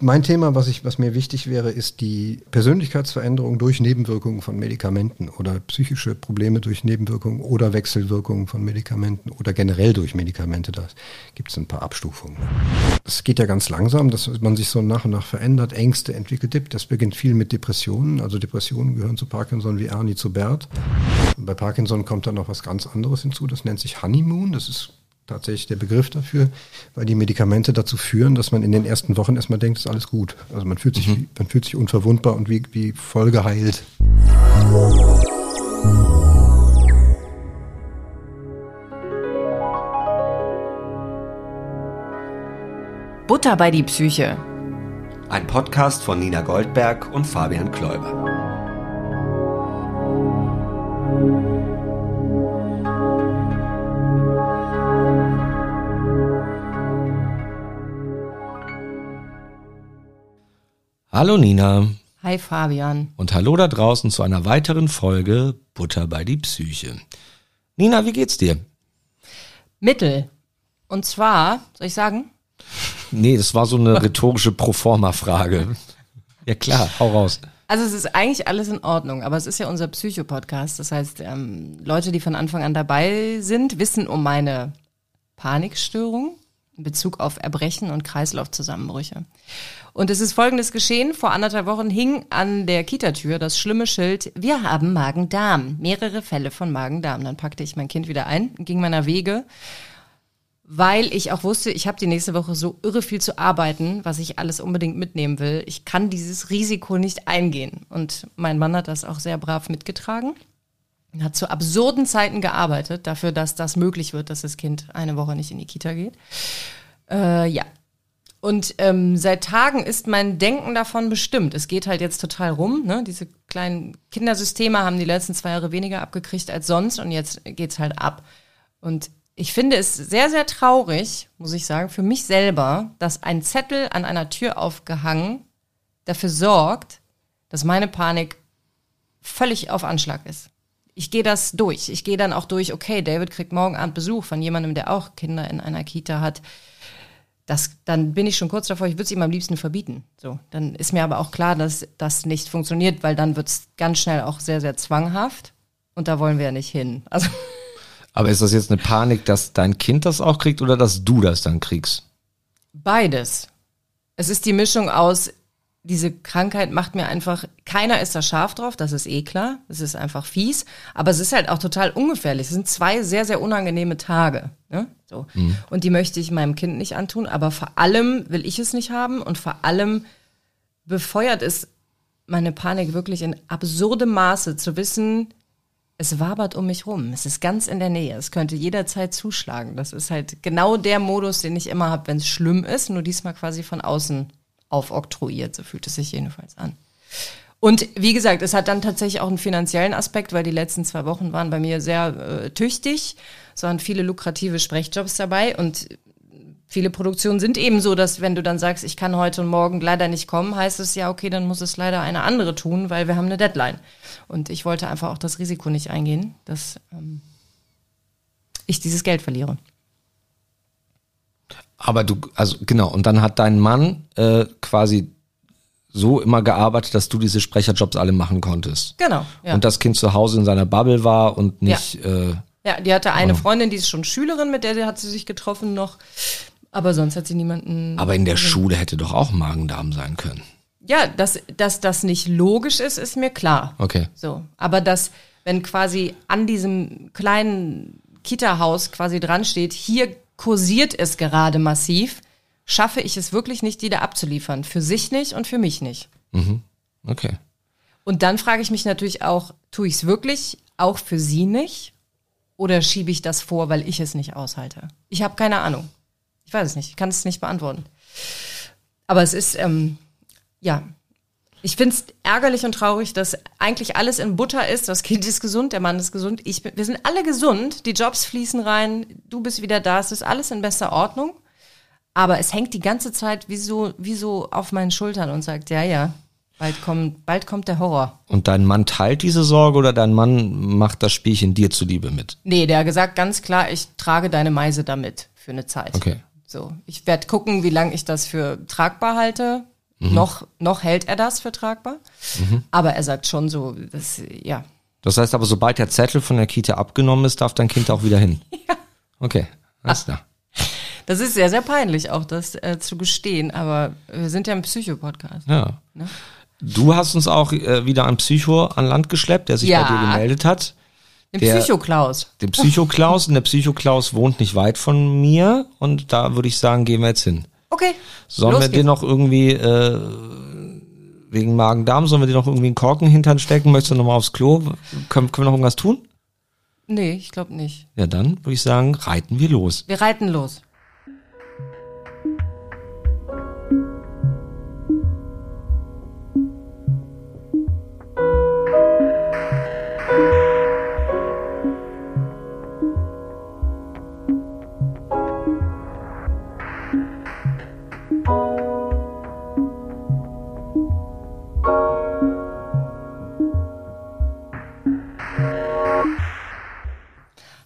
Mein Thema, was, ich, was mir wichtig wäre, ist die Persönlichkeitsveränderung durch Nebenwirkungen von Medikamenten oder psychische Probleme durch Nebenwirkungen oder Wechselwirkungen von Medikamenten oder generell durch Medikamente. Da gibt es ein paar Abstufungen. Es geht ja ganz langsam, dass man sich so nach und nach verändert, Ängste entwickelt. Das beginnt viel mit Depressionen. Also Depressionen gehören zu Parkinson wie Ernie zu Bert. Und bei Parkinson kommt dann noch was ganz anderes hinzu. Das nennt sich Honeymoon. Das ist tatsächlich der Begriff dafür, weil die Medikamente dazu führen, dass man in den ersten Wochen erstmal denkt, ist alles gut. Also man fühlt sich, mhm. man fühlt sich unverwundbar und wie, wie voll geheilt. Butter bei die Psyche. Ein Podcast von Nina Goldberg und Fabian Kläuber. Hallo Nina. Hi Fabian. Und hallo da draußen zu einer weiteren Folge Butter bei die Psyche. Nina, wie geht's dir? Mittel. Und zwar, soll ich sagen? Nee, das war so eine rhetorische Proforma-Frage. Ja klar, hau raus. Also es ist eigentlich alles in Ordnung, aber es ist ja unser Psycho-Podcast. Das heißt, ähm, Leute, die von Anfang an dabei sind, wissen um meine Panikstörung in Bezug auf Erbrechen und Kreislaufzusammenbrüche. Und es ist folgendes geschehen. Vor anderthalb Wochen hing an der Kitatür das schlimme Schild, wir haben Magen-Darm. Mehrere Fälle von Magen-Darm. Dann packte ich mein Kind wieder ein, ging meiner Wege, weil ich auch wusste, ich habe die nächste Woche so irre viel zu arbeiten, was ich alles unbedingt mitnehmen will. Ich kann dieses Risiko nicht eingehen. Und mein Mann hat das auch sehr brav mitgetragen. Hat zu absurden Zeiten gearbeitet, dafür, dass das möglich wird, dass das Kind eine Woche nicht in die Kita geht. Äh, ja, und ähm, seit Tagen ist mein Denken davon bestimmt. Es geht halt jetzt total rum. Ne? Diese kleinen Kindersysteme haben die letzten zwei Jahre weniger abgekriegt als sonst und jetzt geht's halt ab. Und ich finde es sehr, sehr traurig, muss ich sagen, für mich selber, dass ein Zettel an einer Tür aufgehangen dafür sorgt, dass meine Panik völlig auf Anschlag ist. Ich gehe das durch. Ich gehe dann auch durch, okay, David kriegt morgen Abend Besuch von jemandem, der auch Kinder in einer Kita hat das, dann bin ich schon kurz davor, ich würde es ihm am liebsten verbieten. So, dann ist mir aber auch klar, dass das nicht funktioniert, weil dann wird es ganz schnell auch sehr, sehr zwanghaft. Und da wollen wir ja nicht hin. Also. Aber ist das jetzt eine Panik, dass dein Kind das auch kriegt oder dass du das dann kriegst? Beides. Es ist die Mischung aus, diese Krankheit macht mir einfach, keiner ist da scharf drauf, das ist eh klar. Es ist einfach fies. Aber es ist halt auch total ungefährlich. Es sind zwei sehr, sehr unangenehme Tage. Ne? So. Mhm. Und die möchte ich meinem Kind nicht antun. Aber vor allem will ich es nicht haben. Und vor allem befeuert es meine Panik wirklich in absurdem Maße zu wissen, es wabert um mich rum. Es ist ganz in der Nähe. Es könnte jederzeit zuschlagen. Das ist halt genau der Modus, den ich immer habe, wenn es schlimm ist. Nur diesmal quasi von außen aufoktroyiert. So fühlt es sich jedenfalls an. Und wie gesagt, es hat dann tatsächlich auch einen finanziellen Aspekt, weil die letzten zwei Wochen waren bei mir sehr äh, tüchtig. Es waren viele lukrative Sprechjobs dabei und viele Produktionen sind eben so, dass wenn du dann sagst, ich kann heute und morgen leider nicht kommen, heißt es ja, okay, dann muss es leider eine andere tun, weil wir haben eine Deadline. Und ich wollte einfach auch das Risiko nicht eingehen, dass ähm, ich dieses Geld verliere. Aber du, also genau, und dann hat dein Mann äh, quasi so immer gearbeitet, dass du diese Sprecherjobs alle machen konntest. Genau. Ja. Und das Kind zu Hause in seiner Bubble war und nicht. Ja, äh, ja die hatte eine Freundin, die ist schon Schülerin, mit der hat sie sich getroffen noch. Aber sonst hat sie niemanden. Aber in der Schule hätte doch auch Magen-Darm sein können. Ja, dass, dass das nicht logisch ist, ist mir klar. Okay. So. Aber dass, wenn quasi an diesem kleinen Kita-Haus quasi dran steht, hier kursiert es gerade massiv, schaffe ich es wirklich nicht, die da abzuliefern. Für sich nicht und für mich nicht. Mhm. Okay. Und dann frage ich mich natürlich auch, tue ich es wirklich auch für sie nicht? Oder schiebe ich das vor, weil ich es nicht aushalte? Ich habe keine Ahnung. Ich weiß es nicht. Ich kann es nicht beantworten. Aber es ist, ähm, ja, ich finde es ärgerlich und traurig, dass eigentlich alles in Butter ist. Das Kind ist gesund, der Mann ist gesund. Ich bin, wir sind alle gesund. Die Jobs fließen rein. Du bist wieder da. Es ist alles in bester Ordnung. Aber es hängt die ganze Zeit wie so, wie so auf meinen Schultern und sagt, ja, ja, bald kommt, bald kommt der Horror. Und dein Mann teilt diese Sorge oder dein Mann macht das Spielchen dir zuliebe mit? Nee, der hat gesagt ganz klar, ich trage deine Meise damit für eine Zeit. Okay. So, ich werde gucken, wie lange ich das für tragbar halte Noch, noch hält er das für tragbar. Aber er sagt schon so, dass, ja, Das heißt aber, sobald der Zettel von der Kita abgenommen ist, darf dein Kind auch wieder hin. Ja. Okay, alles klar. das ist sehr, sehr peinlich auch, das äh, zu gestehen. Aber wir sind ja ein Psycho-Podcast. Ja. Ne? Du hast uns auch äh, wieder einen Psycho an Land geschleppt, der sich Ja. bei dir gemeldet hat. Den Psycho-Klaus. Den Psycho-Klaus. und der Psycho-Klaus wohnt nicht weit von mir. Und da würde ich sagen, gehen wir jetzt hin. Okay. Sollen Los wir geht's. dir noch irgendwie, äh, wegen Magen-Darm, sollen wir dir noch irgendwie einen Korken hintern stecken? Möchtest du noch mal aufs Klo? Können, können wir noch irgendwas tun? Nee, ich glaube nicht. Ja, dann würde ich sagen, reiten wir los. Wir reiten los.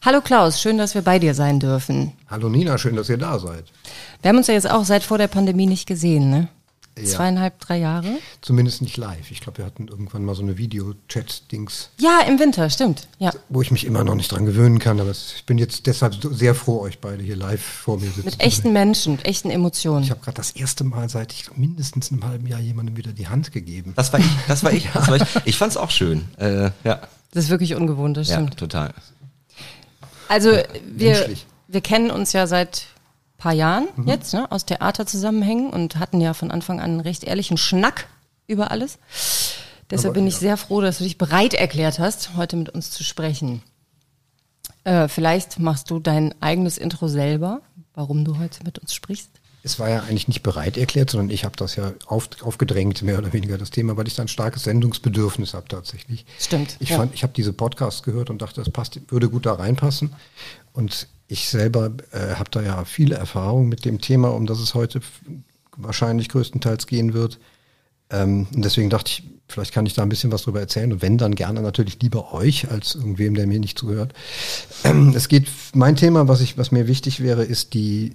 Hallo Klaus, schön, dass wir bei dir sein dürfen. Hallo Nina, schön, dass ihr da seid. Wir haben uns ja jetzt auch seit vor der Pandemie nicht gesehen, ne? Ja. Zweieinhalb, drei Jahre? Zumindest nicht live. Ich glaube, wir hatten irgendwann mal so eine Video-Chat-Dings, Ja, im Winter, stimmt. Ja. wo ich mich immer noch nicht dran gewöhnen kann. Aber es- ich bin jetzt deshalb sehr froh, euch beide hier live vor mir sitzen. Mit echten Menschen, mit echten Emotionen. Ich habe gerade das erste Mal seit ich glaub, mindestens einem halben Jahr jemandem wieder die Hand gegeben. Das war ich, das war ich, das war ich. Ich fand's auch schön. Äh, ja, Das ist wirklich ungewohnt, das ja, stimmt. total. Also wir, menschlich. wir kennen uns ja seit paar Jahren Mhm. jetzt, ne, aus Theaterzusammenhängen und hatten ja von Anfang an einen recht ehrlichen Schnack über alles. Deshalb bin ich ja. sehr froh, dass du dich bereit erklärt hast, heute mit uns zu sprechen. Äh, vielleicht machst du dein eigenes Intro selber, warum du heute mit uns sprichst. Es war ja eigentlich nicht bereit erklärt, sondern ich habe das ja auf, aufgedrängt, mehr oder weniger das Thema, weil ich da ein starkes Sendungsbedürfnis habe tatsächlich. Stimmt, Ich ja. fand, ich habe diese Podcasts gehört und dachte, das passt, würde gut da reinpassen. Und ich selber äh, habe da ja viele Erfahrungen mit dem Thema, um das es heute wahrscheinlich größtenteils gehen wird. Ähm, und deswegen dachte ich, vielleicht kann ich da ein bisschen was drüber erzählen. Und wenn, dann gerne natürlich lieber euch als irgendwem, der mir nicht zuhört. Ähm, es geht, mein Thema, was ich, was mir wichtig wäre, ist die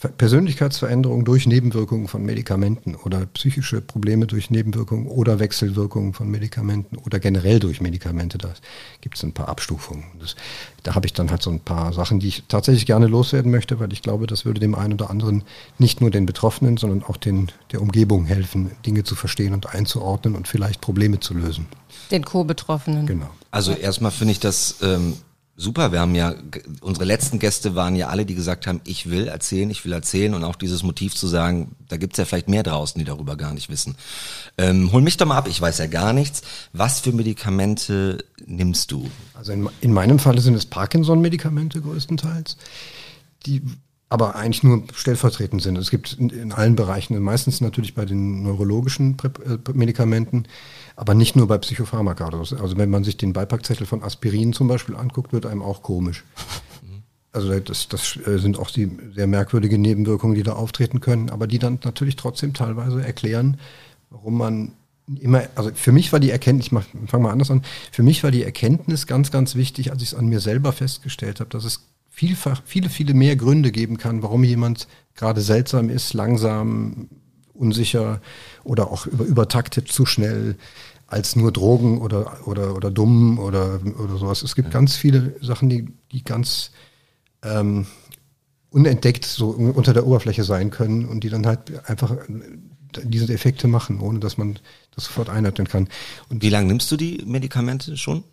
Ver- Persönlichkeitsveränderung durch Nebenwirkungen von Medikamenten oder psychische Probleme durch Nebenwirkungen oder Wechselwirkungen von Medikamenten oder generell durch Medikamente. Da gibt es ein paar Abstufungen. Das, da habe ich dann halt so ein paar Sachen, die ich tatsächlich gerne loswerden möchte, weil ich glaube, das würde dem einen oder anderen nicht nur den Betroffenen, sondern auch den, der Umgebung helfen, Dinge zu verstehen und einzuordnen und vielleicht Probleme zu lösen. Den Co-Betroffenen. Genau. Also erstmal finde ich das ähm, super. Wir haben ja, unsere letzten Gäste waren ja alle, die gesagt haben, ich will erzählen, ich will erzählen und auch dieses Motiv zu sagen, da gibt's ja vielleicht mehr draußen, die darüber gar nicht wissen. Ähm, hol mich doch mal ab, ich weiß ja gar nichts. Was für Medikamente nimmst du? Also in, in meinem Fall sind es Parkinson-Medikamente größtenteils, die aber eigentlich nur stellvertretend sind. Es gibt in, in allen Bereichen, meistens natürlich bei den neurologischen äh, Medikamenten, aber nicht nur bei Psychopharmaka. Also wenn man sich den Beipackzettel von Aspirin zum Beispiel anguckt, wird einem auch komisch. Also das, das äh, sind auch die sehr merkwürdige Nebenwirkungen, die da auftreten können, aber die dann natürlich trotzdem teilweise erklären, warum man immer, also für mich war die Erkenntnis, ich fange mal anders an, für mich war die Erkenntnis ganz, ganz wichtig, als ich es an mir selber festgestellt habe, dass es vielfach, viele, viele mehr Gründe geben kann, warum jemand gerade seltsam ist, langsam, unsicher oder auch über, übertaktet zu schnell als nur Drogen oder, oder, oder dumm oder, oder sowas. Es gibt ganz viele Sachen, die, die ganz ähm, unentdeckt so unter der Oberfläche sein können und die dann halt einfach diese Effekte machen, ohne dass man das sofort einordnen kann. Und Wie lange nimmst du die Medikamente schon?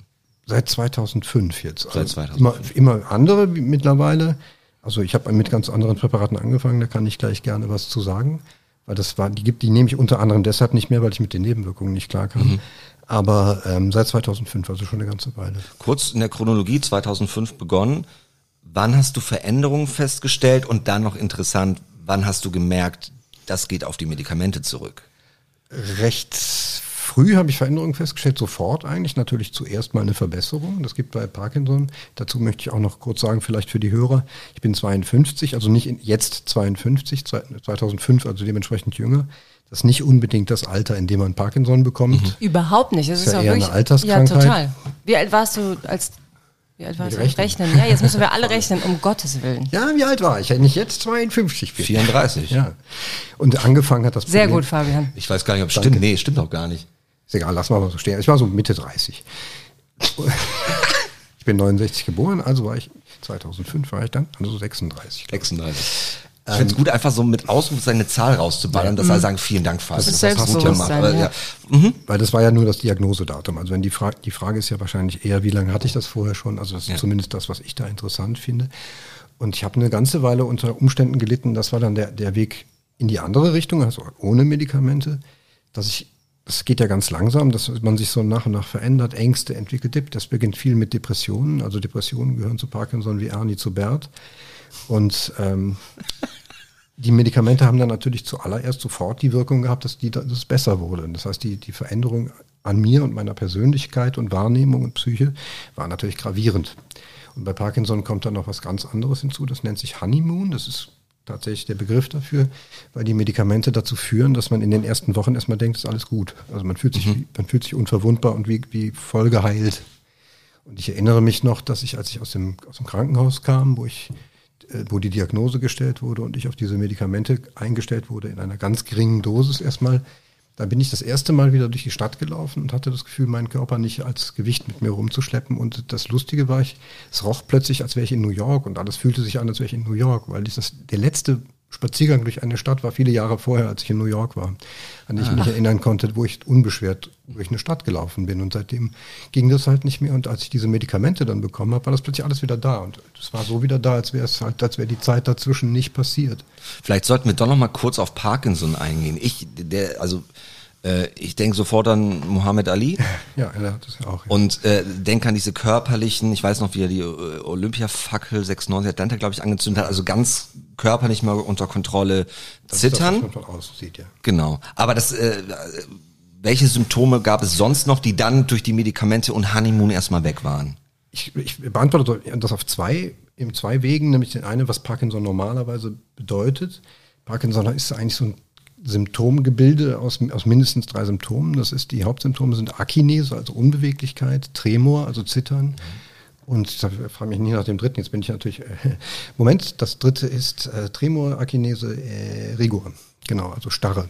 seit 2005 jetzt. Seit Also 2005. Immer, immer andere mittlerweile. Also ich habe mit ganz anderen Präparaten angefangen, da kann ich gleich gerne was zu sagen. Weil das war, die gibt, die nehme ich unter anderem deshalb nicht mehr, weil ich mit den Nebenwirkungen nicht klar kam. Mhm. Aber ähm, seit 2005, also schon eine ganze Weile. Kurz in der Chronologie 2005 begonnen. Wann hast du Veränderungen festgestellt und dann noch interessant, wann hast du gemerkt, das geht auf die Medikamente zurück? Recht früh habe ich Veränderungen festgestellt, sofort eigentlich. Natürlich zuerst mal eine Verbesserung. Das gibt bei Parkinson. Dazu möchte ich auch noch kurz sagen, vielleicht für die Hörer, ich bin 52, also nicht in, jetzt 52, 2005, also dementsprechend jünger. Das ist nicht unbedingt das Alter, in dem man Parkinson bekommt. Überhaupt nicht. Das ist, Ist ja auch eher wirklich, eine Alterskrankheit. Ja, total. Wie alt warst du, als Wie alt warst du? Rechnen. Rechnen. Ja, jetzt müssen wir alle rechnen, um Gottes Willen. Ja, wie alt war ich? Wenn ich jetzt 52 bin. 34. Ja. Und angefangen hat das Sehr Problem- gut, Fabian. Ich weiß gar nicht, ob es stimmt. Nee, stimmt auch gar nicht. Ist egal, lass mal so stehen. Ich war so Mitte 30. ich bin 69 geboren, also war ich 2005 war ich dann, also 36. 36. Ich finde es gut, einfach so mit Ausruf eine Zahl rauszuballern, dass alle sagen, vielen Dank, Fabian. Das ist. Selbstbewusstsein, ja. ja. Mhm. Weil das war ja nur das Diagnosedatum. Also wenn die Frage, die Frage ist ja wahrscheinlich eher, wie lange hatte ich das vorher schon? Also das ist Ja. zumindest das, was ich da interessant finde. Und ich habe eine ganze Weile unter Umständen gelitten. Das war dann der, der Weg in die andere Richtung, also ohne Medikamente, dass ich, das geht ja ganz langsam, dass man sich so nach und nach verändert, Ängste entwickelt. Das beginnt viel mit Depressionen. Also Depressionen gehören zu Parkinson wie Ernie zu Bert. Und ähm, die Medikamente haben dann natürlich zuallererst sofort die Wirkung gehabt, dass, die, dass es besser wurde. Das heißt, die, die Veränderung an mir und meiner Persönlichkeit und Wahrnehmung und Psyche war natürlich gravierend. Und bei Parkinson kommt dann noch was ganz anderes hinzu, das nennt sich Honeymoon, das ist tatsächlich der Begriff dafür, weil die Medikamente dazu führen, dass man in den ersten Wochen erstmal denkt, es ist alles gut. Also man fühlt sich, man fühlt sich unverwundbar und wie, wie voll geheilt. Und ich erinnere mich noch, dass ich, als ich aus dem, aus dem Krankenhaus kam, wo ich, äh, wo die Diagnose gestellt wurde und ich auf diese Medikamente eingestellt wurde in einer ganz geringen Dosis erstmal, da bin ich das erste Mal wieder durch die Stadt gelaufen und hatte das Gefühl, meinen Körper nicht als Gewicht mit mir rumzuschleppen. Und das Lustige war, ich, es roch plötzlich, als wäre ich in New York und alles fühlte sich an, als wäre ich in New York, weil dieses, der letzte Spaziergang durch eine Stadt war viele Jahre vorher, als ich in New York war, an die ich mich erinnern konnte, wo ich unbeschwert durch eine Stadt gelaufen bin. Und seitdem ging das halt nicht mehr. Und als ich diese Medikamente dann bekommen habe, war das plötzlich alles wieder da. Und es war so wieder da, als wäre es halt, als wäre die Zeit dazwischen nicht passiert. Vielleicht sollten wir doch noch mal kurz auf Parkinson eingehen. Ich, der, also äh, ich denke sofort an Muhammad Ali Ja, er hat das ja auch. Ja. und äh, denke an diese körperlichen, ich weiß noch, wie er die äh, Olympiafackel 96 Atlanta, glaube ich, angezündet hat, also ganz Körper nicht mehr unter Kontrolle, Das ist das, zittern. was man von außen sieht, ja. Genau. Aber das, äh, welche Symptome gab es sonst noch, die dann durch die Medikamente und Honeymoon erstmal weg waren? Ich, ich beantworte das auf zwei, in zwei Wegen, nämlich den einen, was Parkinson normalerweise bedeutet. Parkinson ist eigentlich so ein Symptomgebilde aus, aus mindestens drei Symptomen. Das ist, die Hauptsymptome sind Akinese, also Unbeweglichkeit, Tremor, also Zittern. Und da frage mich nicht nach dem dritten, jetzt bin ich natürlich, äh, Moment, das dritte ist äh, Tremor, Akinese, äh, Rigor. Genau, also Starre.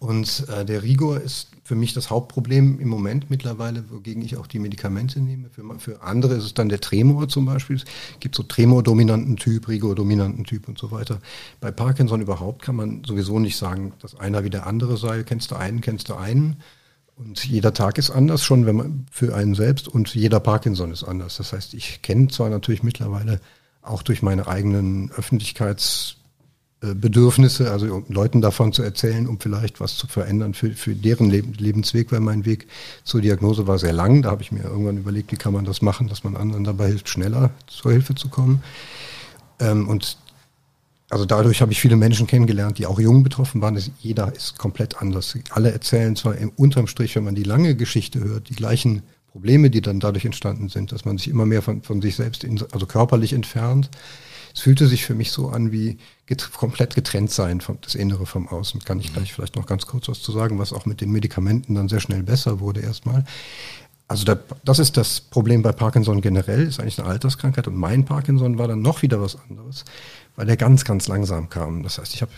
Und äh, der Rigor ist für mich das Hauptproblem im Moment mittlerweile, wogegen ich auch die Medikamente nehme. Für, für andere ist es dann der Tremor zum Beispiel. Es gibt so Tremor-dominanten Typ, Rigor-dominanten Typ und so weiter. Bei Parkinson überhaupt kann man sowieso nicht sagen, dass einer wie der andere sei. Kennst du einen, kennst du einen. Und jeder Tag ist anders schon, wenn man für einen selbst und jeder Parkinson ist anders. Das heißt, ich kenne zwar natürlich mittlerweile auch durch meine eigenen Öffentlichkeits äh, Bedürfnisse, also um Leuten davon zu erzählen, um vielleicht was zu verändern für, für deren Leben, Lebensweg, weil mein Weg zur Diagnose war sehr lang. Da habe ich mir irgendwann überlegt, wie kann man das machen, dass man anderen dabei hilft, schneller zur Hilfe zu kommen. Ähm, und also dadurch habe ich viele Menschen kennengelernt, die auch jung betroffen waren. Jeder ist komplett anders. Alle erzählen zwar im unterm Strich, wenn man die lange Geschichte hört, die gleichen Probleme, die dann dadurch entstanden sind, dass man sich immer mehr von, von sich selbst, in, also körperlich entfernt. Es fühlte sich für mich so an wie get komplett getrennt sein vom das Innere vom Außen. Kann ich gleich vielleicht noch ganz kurz was zu sagen, was auch mit den Medikamenten dann sehr schnell besser wurde erstmal. Also da, das ist das Problem bei Parkinson generell, ist eigentlich eine Alterskrankheit und mein Parkinson war dann noch wieder was anderes, weil der ganz, ganz langsam kam. Das heißt, ich habe,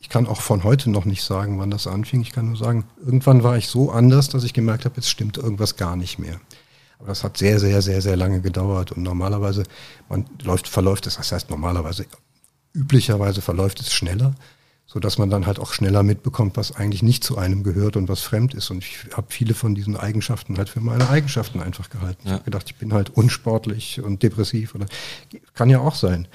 ich kann auch von heute noch nicht sagen, wann das anfing. Ich kann nur sagen, irgendwann war ich so anders, dass ich gemerkt habe, jetzt stimmt irgendwas gar nicht mehr. Aber das hat sehr, sehr, sehr, sehr lange gedauert und normalerweise, man läuft, verläuft es, das heißt normalerweise, üblicherweise verläuft es schneller, so dass man dann halt auch schneller mitbekommt, was eigentlich nicht zu einem gehört und was fremd ist. Und ich habe viele von diesen Eigenschaften halt für meine Eigenschaften einfach gehalten. Ich Ja. habe gedacht, ich bin halt unsportlich und depressiv oder kann ja auch sein.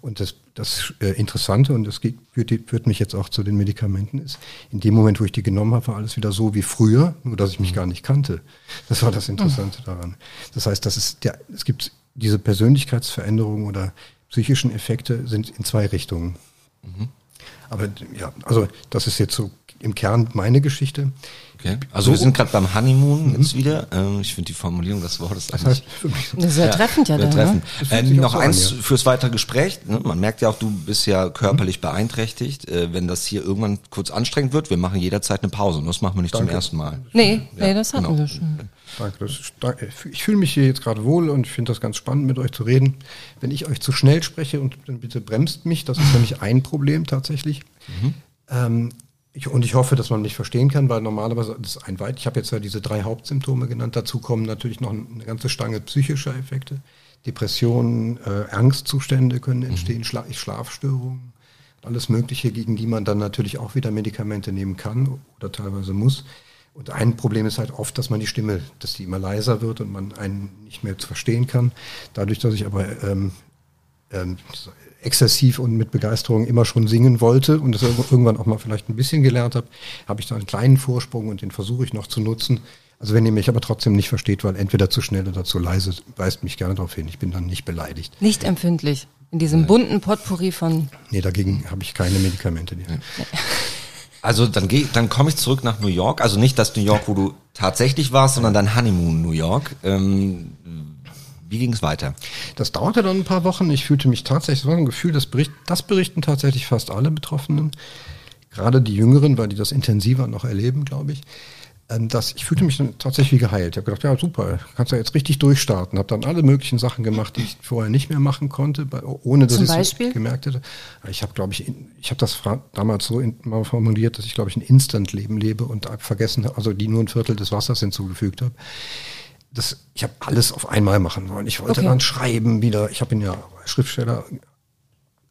Und das, das äh, Interessante, und das geht, führt, mich jetzt auch zu den Medikamenten, ist, in dem Moment, wo ich die genommen habe, war alles wieder so wie früher, nur dass ich mich gar nicht kannte. Das war das Interessante daran. Das heißt, das ist der, es gibt diese Persönlichkeitsveränderungen oder psychischen Effekte sind in zwei Richtungen. Aber ja, also das ist jetzt so im Kern meine Geschichte. Okay. Also wir sind gerade beim Honeymoon jetzt wieder. Ähm, ich finde die Formulierung des Wortes Das heißt, so. Das ist sehr treffend ja, sehr dann, treffend. ne? Ähm, auch noch so an, eins ja. fürs weitere Gespräch. Ne? Man merkt ja auch, du bist ja körperlich beeinträchtigt. Äh, wenn das hier irgendwann kurz anstrengend wird, wir machen jederzeit eine Pause. Und das machen wir nicht zum ersten Mal. Nee, nee, das hatten genau. wir schon. Danke. Ist, danke. Ich fühle mich hier jetzt gerade wohl und ich finde das ganz spannend, mit euch zu reden. Wenn ich euch zu schnell spreche, und dann bitte bremst mich, das ist nämlich ein Problem tatsächlich. Ähm, ich, und ich hoffe, dass man mich verstehen kann, weil normalerweise das ist ein weit. Ich habe jetzt ja diese drei Hauptsymptome genannt. Dazu kommen natürlich noch eine ganze Stange psychischer Effekte. Depressionen, äh, Angstzustände können entstehen, Schla Schlafstörungen, alles Mögliche, gegen die man dann natürlich auch wieder Medikamente nehmen kann oder teilweise muss. Und ein Problem ist halt oft, dass man die Stimme, dass die immer leiser wird und man einen nicht mehr verstehen kann. Dadurch, dass ich aber ähm, ähm, exzessiv und mit Begeisterung immer schon singen wollte und das irgendwann auch mal vielleicht ein bisschen gelernt habe, habe ich da einen kleinen Vorsprung und den versuche ich noch zu nutzen. Also wenn ihr mich aber trotzdem nicht versteht, weil entweder zu schnell oder zu leise, weist mich gerne darauf hin. Ich bin dann nicht beleidigt. Nicht empfindlich. In diesem bunten Potpourri von Nee, dagegen habe ich keine Medikamente. Die Also dann geh, dann komme ich zurück nach New York. Also nicht das New York, wo du tatsächlich warst, sondern dein Honeymoon New York. Ähm, wie ging es weiter? Das dauerte dann ein paar Wochen. Ich fühlte mich tatsächlich, war ein Gefühl, das, bericht, das berichten tatsächlich fast alle Betroffenen, gerade die Jüngeren, weil die das intensiver noch erleben, glaube ich. Ähm, Dass ich fühlte mich dann tatsächlich wie geheilt. Ich habe gedacht, ja super, kannst ja jetzt richtig durchstarten. Habe dann alle möglichen Sachen gemacht, die ich vorher nicht mehr machen konnte, ohne dass ich es gemerkt hätte. Ich habe, glaube ich, ich habe das damals so in, mal formuliert, dass ich, glaube ich, ein Instant-Leben lebe und vergessen, also die nur ein Viertel des Wassers hinzugefügt habe das, ich habe alles auf einmal machen wollen. Ich wollte Okay. dann schreiben wieder. Ich habe ihn ja Schriftsteller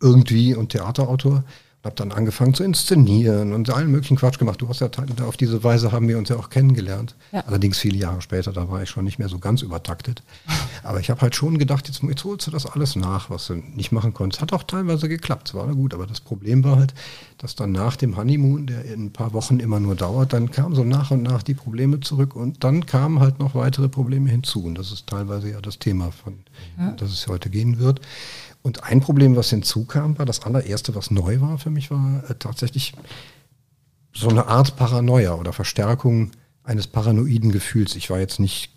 irgendwie und Theaterautor und habe dann angefangen zu inszenieren und allen möglichen Quatsch gemacht. Du hast ja auf diese Weise haben wir uns ja auch kennengelernt. Ja. Allerdings viele Jahre später, da war ich schon nicht mehr so ganz übertaktet. Aber ich habe halt schon gedacht, jetzt, jetzt holst du das alles nach, was du nicht machen konntest. Hat auch teilweise geklappt, es war gut. Aber das Problem war halt, dass dann nach dem Honeymoon, der in ein paar Wochen immer nur dauert, dann kamen so nach und nach die Probleme zurück und dann kamen halt noch weitere Probleme hinzu. Und das ist teilweise ja das Thema, von das es heute gehen wird. Und ein Problem, was hinzukam, war das allererste, was neu war für mich, war äh, tatsächlich so eine Art Paranoia oder Verstärkung eines paranoiden Gefühls. Ich war jetzt nicht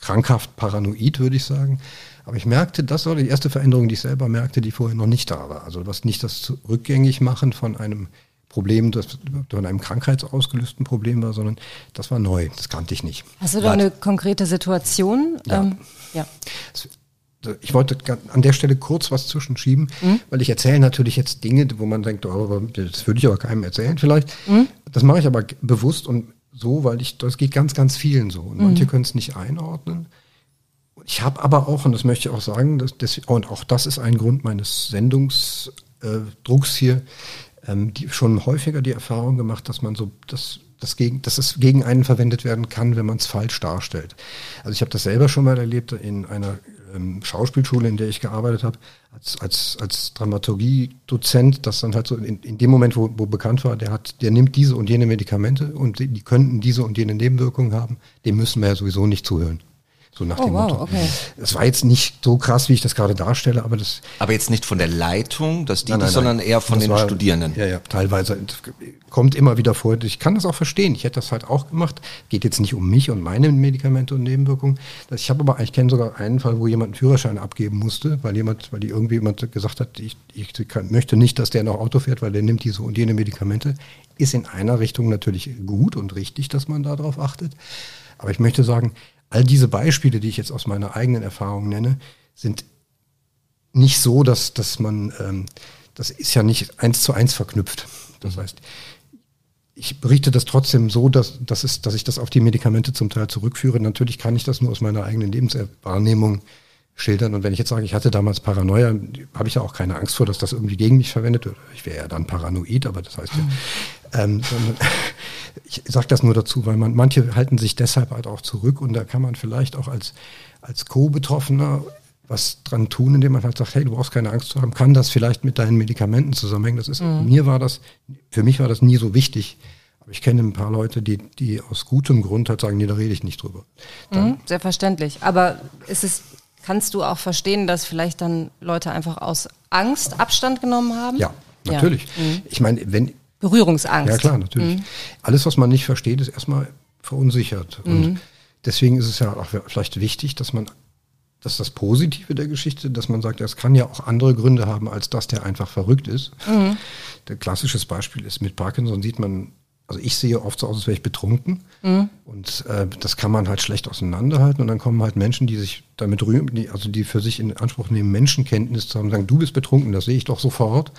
krankhaft paranoid, würde ich sagen. Aber ich merkte, das war die erste Veränderung, die ich selber merkte, die vorher noch nicht da war. Also was nicht das rückgängig machen von einem Problem, das von einem krankheitsausgelösten Problem war, sondern das war neu. Das kannte ich nicht. Hast du da eine konkrete Situation? Ja. Ähm, ja. Ich wollte an der Stelle kurz was zwischenschieben, weil ich erzähle natürlich jetzt Dinge, wo man denkt, oh, das würde ich aber keinem erzählen vielleicht. Das mache ich aber bewusst und so, weil ich, das geht ganz, ganz vielen so. Und manche können es nicht einordnen. Ich habe aber auch, und das möchte ich auch sagen, dass das, und auch das ist ein Grund meines Sendungsdrucks äh, hier, ähm, die, schon häufiger die Erfahrung gemacht, dass man so, dass, das gegen, dass es gegen einen verwendet werden kann, wenn man es falsch darstellt. Also ich habe das selber schon mal erlebt in einer ähm, Schauspielschule, in der ich gearbeitet habe, als, als, als Dramaturgie-Dozent, das dann halt so in, in dem Moment, wo, wo bekannt war, der hat, der nimmt diese und jene Medikamente und die, die könnten diese und jene Nebenwirkungen haben, dem müssen wir ja sowieso nicht zuhören. So nach Oh, dem wow, Motto. okay. Das war jetzt nicht so krass, wie ich das gerade darstelle, aber das Aber jetzt nicht von der Leitung, dass die, Nein, nein, dich, sondern nein. eher von Das den war- Studierenden. Ja, ja, teilweise. Kommt immer wieder vor. Ich kann das auch verstehen. Ich hätte das halt auch gemacht. Geht jetzt nicht um mich und meine Medikamente und Nebenwirkungen. Ich habe aber, ich kenne sogar einen Fall, wo jemand einen Führerschein abgeben musste, weil jemand, weil die irgendwie jemand gesagt hat, ich, ich kann, möchte nicht, dass der noch Auto fährt, weil der nimmt diese und jene Medikamente. Ist in einer Richtung natürlich gut und richtig, dass man darauf achtet. Aber ich möchte sagen, all diese Beispiele, die ich jetzt aus meiner eigenen Erfahrung nenne, sind nicht so, dass, dass man, ähm, das ist ja nicht eins zu eins verknüpft. Das heißt, ich berichte das trotzdem so, dass, dass, es, dass ich das auf die Medikamente zum Teil zurückführe. Natürlich kann ich das nur aus meiner eigenen Lebenswahrnehmung schildern. Und wenn ich jetzt sage, ich hatte damals Paranoia, habe ich ja auch keine Angst vor, dass das irgendwie gegen mich verwendet wird. Ich wäre ja dann paranoid, aber das heißt ja, ähm, sondern ich sage das nur dazu, weil man manche halten sich deshalb halt auch zurück und da kann man vielleicht auch als, als Co-Betroffener was dran tun, indem man halt sagt, hey, du brauchst keine Angst zu haben, kann das vielleicht mit deinen Medikamenten zusammenhängen. Das ist, mir war das, für mich war das nie so wichtig. Aber ich kenne ein paar Leute, die, die aus gutem Grund halt sagen, nee, da rede ich nicht drüber. Mhm, sehr verständlich. Aber ist es, kannst du auch verstehen, dass vielleicht dann Leute einfach aus Angst Abstand genommen haben? Ja, natürlich. Ich meine, wenn Berührungsangst. Ja klar, natürlich. Mhm. Alles, was man nicht versteht, ist erstmal verunsichert. Und mhm. deswegen ist es ja auch vielleicht wichtig, dass man, dass das Positive der Geschichte, dass man sagt, es kann ja auch andere Gründe haben, als dass der einfach verrückt ist. Mhm. Der klassisches Beispiel ist mit Parkinson sieht man, also ich sehe oft so aus, als wäre ich betrunken. Mhm. Und äh, das kann man halt schlecht auseinanderhalten. Und dann kommen halt Menschen, die sich damit rühmen, die, also die für sich in Anspruch nehmen, Menschenkenntnis zu haben, sagen, du bist betrunken, das sehe ich doch sofort.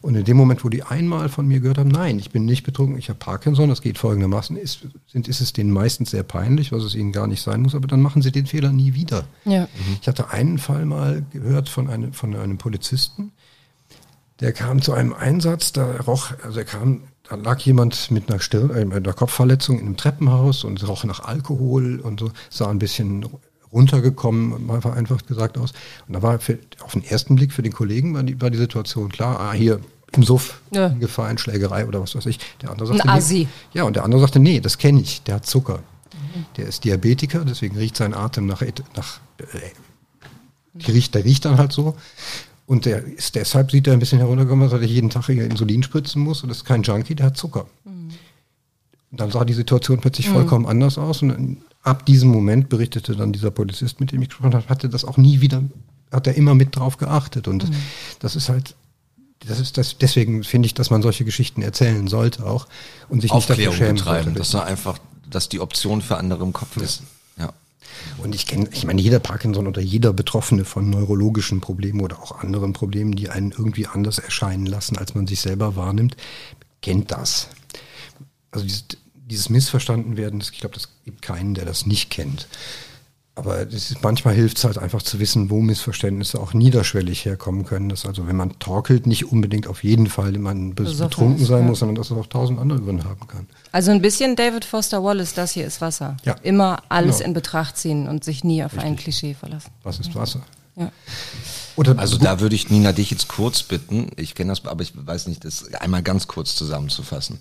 Und in dem Moment, wo die einmal von mir gehört haben, nein, ich bin nicht betrunken, ich habe Parkinson, das geht folgendermaßen, ist, sind, ist es denen meistens sehr peinlich, was es ihnen gar nicht sein muss, aber dann machen sie den Fehler nie wieder. Ja. Mhm. Ich hatte einen Fall mal gehört von einem, von einem Polizisten, der kam zu einem Einsatz, da roch, also er kam, da lag jemand mit einer, Stirn, äh, einer Kopfverletzung in einem Treppenhaus und roch nach Alkohol und so, sah ein bisschen runtergekommen, mal vereinfacht gesagt aus. Und da war für, auf den ersten Blick für den Kollegen war die, war die Situation klar, ah, hier im Suff ja. in Gefahr, in Schlägerei oder was weiß ich. Der andere sagte, Ein Asi. Nee. Ja, und der andere sagte, nee, das kenne ich, der hat Zucker. Mhm. Der ist Diabetiker, deswegen riecht sein Atem nach, nach äh, riecht, der riecht dann halt so. Und der ist deshalb sieht er ein bisschen heruntergekommen, dass er jeden Tag Insulin spritzen muss und das ist kein Junkie, der hat Zucker. Mhm. Dann sah die Situation plötzlich mhm. vollkommen anders aus und ab diesem Moment berichtete dann dieser Polizist, mit dem ich gesprochen habe, hatte das auch nie wieder, hat er immer mit drauf geachtet. Und mhm. das ist halt das ist das, deswegen finde ich, dass man solche Geschichten erzählen sollte auch und sich nicht dafür schämen betreiben, sollte. Dass er einfach, dass die Option für andere im Kopf ist. Und ich kenne, ich meine, jeder Parkinson oder jeder Betroffene von neurologischen Problemen oder auch anderen Problemen, die einen irgendwie anders erscheinen lassen, als man sich selber wahrnimmt, kennt das. Also dieses, dieses Missverstandenwerden, ich glaube, das gibt keinen, der das nicht kennt. Aber ist, manchmal hilft es halt einfach zu wissen, wo Missverständnisse auch niederschwellig herkommen können. Dass also, wenn man torkelt, nicht unbedingt auf jeden Fall man betrunken sein ja. muss, sondern dass es auch tausend andere Gründe haben kann. Also ein bisschen David Foster Wallace, das hier ist Wasser. Ja. Immer alles genau. in Betracht ziehen und sich nie auf Richtig. ein Klischee verlassen. Was ist Wasser? Ja. Oder also da würde ich Nina dich jetzt kurz bitten, ich kenne das, aber ich weiß nicht, das einmal ganz kurz zusammenzufassen.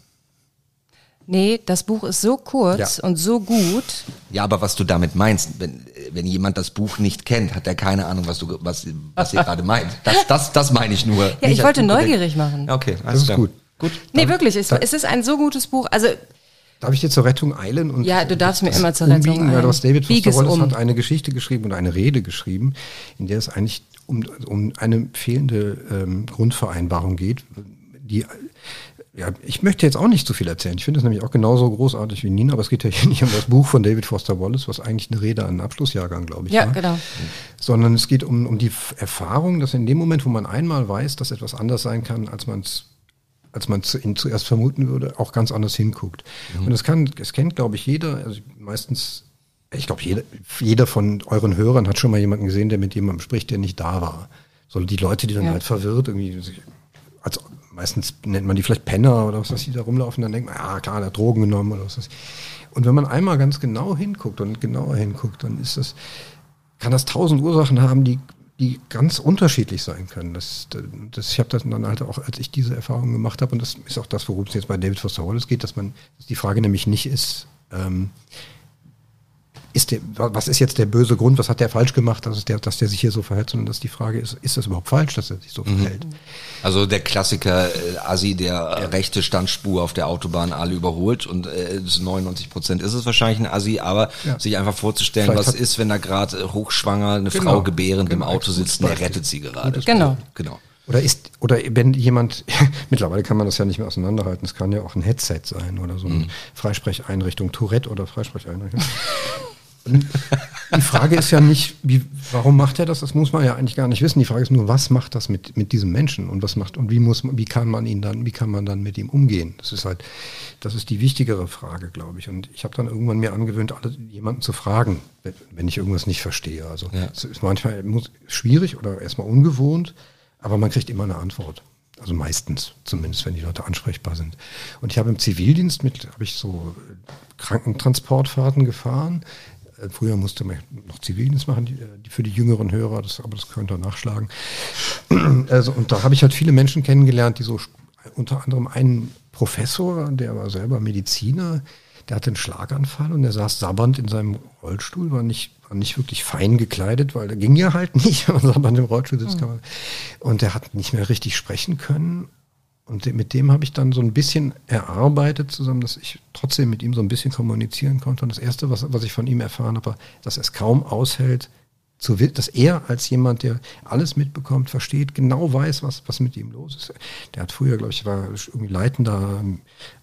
Nee, das Buch ist so kurz ja. und so gut. Ja, aber was du damit meinst, wenn, wenn jemand das Buch nicht kennt, hat er keine Ahnung, was du was, was ihr gerade meint. Das, das, das meine ich nur. Ja, ich wollte neugierig machen. Okay, alles das ist klar. gut. Gut. Nee, wirklich, es, es ist ein so gutes Buch. Also Darf ich dir zur Rettung eilen? Und ja, du darfst mir immer zur Rettung eilen. Ja, das David Foster Wallace um. hat eine Geschichte geschrieben und eine Rede geschrieben, in der es eigentlich um, um eine fehlende ähm, Grundvereinbarung geht, die ja, ich möchte jetzt auch nicht zu viel erzählen. Ich finde es nämlich auch genauso großartig wie Nina, aber es geht ja hier nicht um das Buch von David Foster Wallace, was eigentlich eine Rede an einen Abschlussjahrgang, glaube ich, ja, war. genau. Sondern es geht um, um die Erfahrung, dass in dem Moment, wo man einmal weiß, dass etwas anders sein kann, als man es als man zu, ihn zuerst vermuten würde, auch ganz anders hinguckt. Mhm. Und das kann, es kennt, glaube ich, jeder, also meistens, ich glaube, jeder, jeder von euren Hörern hat schon mal jemanden gesehen, der mit jemandem spricht, der nicht da war. So die Leute, die dann ja. halt verwirrt irgendwie, als meistens nennt man die vielleicht Penner oder was weiß ich, da rumlaufen, dann denkt man, ja klar, der hat Drogen genommen oder was weiß ich. Und wenn man einmal ganz genau hinguckt und genauer hinguckt, dann ist das, kann das tausend Ursachen haben, die, die ganz unterschiedlich sein können. Das, das, ich habe das dann halt auch, als ich diese Erfahrung gemacht habe, und das ist auch das, worum es jetzt bei David Foster Wallace geht, dass man, dass die Frage nämlich nicht ist, ähm, ist der, was ist jetzt der böse Grund, was hat der falsch gemacht, dass der, dass der sich hier so verhält, sondern dass die Frage ist, ist das überhaupt falsch, dass er sich so mhm. verhält? Also der Klassiker äh, Asi, der ja. rechte Standspur auf der Autobahn alle überholt und äh, 99 Prozent ist es wahrscheinlich ein Asi, aber ja. sich einfach vorzustellen, Vielleicht was ist, wenn da gerade hochschwanger eine genau. Frau gebärend genau. im Auto sitzt und er rettet sie gerade. Genau. Genau. Oder ist, oder wenn jemand, mittlerweile kann man das ja nicht mehr auseinanderhalten, es kann ja auch ein Headset sein oder so eine mhm. Freisprecheinrichtung, Tourette oder Freisprecheinrichtung. die Frage ist ja nicht, wie, warum macht er das? Das muss man ja eigentlich gar nicht wissen. Die Frage ist nur, was macht das mit, mit diesem Menschen und was macht und wie muss wie kann man ihn dann, wie kann man dann mit ihm umgehen? Das ist halt, das ist die wichtigere Frage, glaube ich. Und ich habe dann irgendwann mir angewöhnt, alle, jemanden zu fragen, wenn ich irgendwas nicht verstehe. Also es ist manchmal muss, schwierig oder erstmal ungewohnt, aber man kriegt immer eine Antwort. Also meistens, zumindest wenn die Leute ansprechbar sind. Und ich habe im Zivildienst mit, habe ich so Krankentransportfahrten gefahren äh, früher musste man noch Zivildienst machen, die, für die jüngeren Hörer, das, aber das könnt ihr nachschlagen. Also, und da habe ich halt viele Menschen kennengelernt, die so unter anderem einen Professor, der war selber Mediziner, der hatte einen Schlaganfall und der saß sabbernd in seinem Rollstuhl, war nicht, war nicht wirklich fein gekleidet, weil der ging ja halt nicht, wenn man sabbernd im Rollstuhl sitzt. Mhm. Kann man, und der hat nicht mehr richtig sprechen können Und mit dem habe ich dann so ein bisschen erarbeitet zusammen, dass ich trotzdem mit ihm so ein bisschen kommunizieren konnte. Und das Erste, was, was ich von ihm erfahren habe, war, dass er es kaum aushält, zu, dass er als jemand, der alles mitbekommt, versteht, genau weiß, was, was mit ihm los ist. Der hat früher, glaube ich, war irgendwie leitender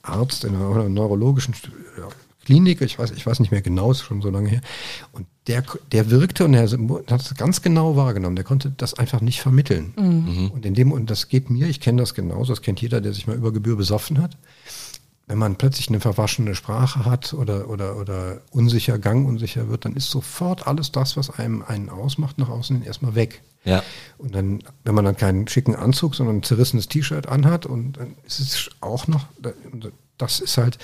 Arzt in einer neurologischen Klinik, ich weiß, ich weiß nicht mehr genau, ist schon so lange her. Und der, der wirkte und er hat es ganz genau wahrgenommen. Der konnte das einfach nicht vermitteln. Mhm. Und in dem, und das geht mir, ich kenne das genauso, das kennt jeder, der sich mal über Gebühr besoffen hat. Wenn man plötzlich eine verwaschene Sprache hat oder, oder, oder unsicher, Gang unsicher wird, dann ist sofort alles das, was einem einen ausmacht, nach außen erstmal weg. Ja. Und dann, wenn man dann keinen schicken Anzug, sondern ein zerrissenes T-Shirt anhat und dann ist es auch noch, das ist halt,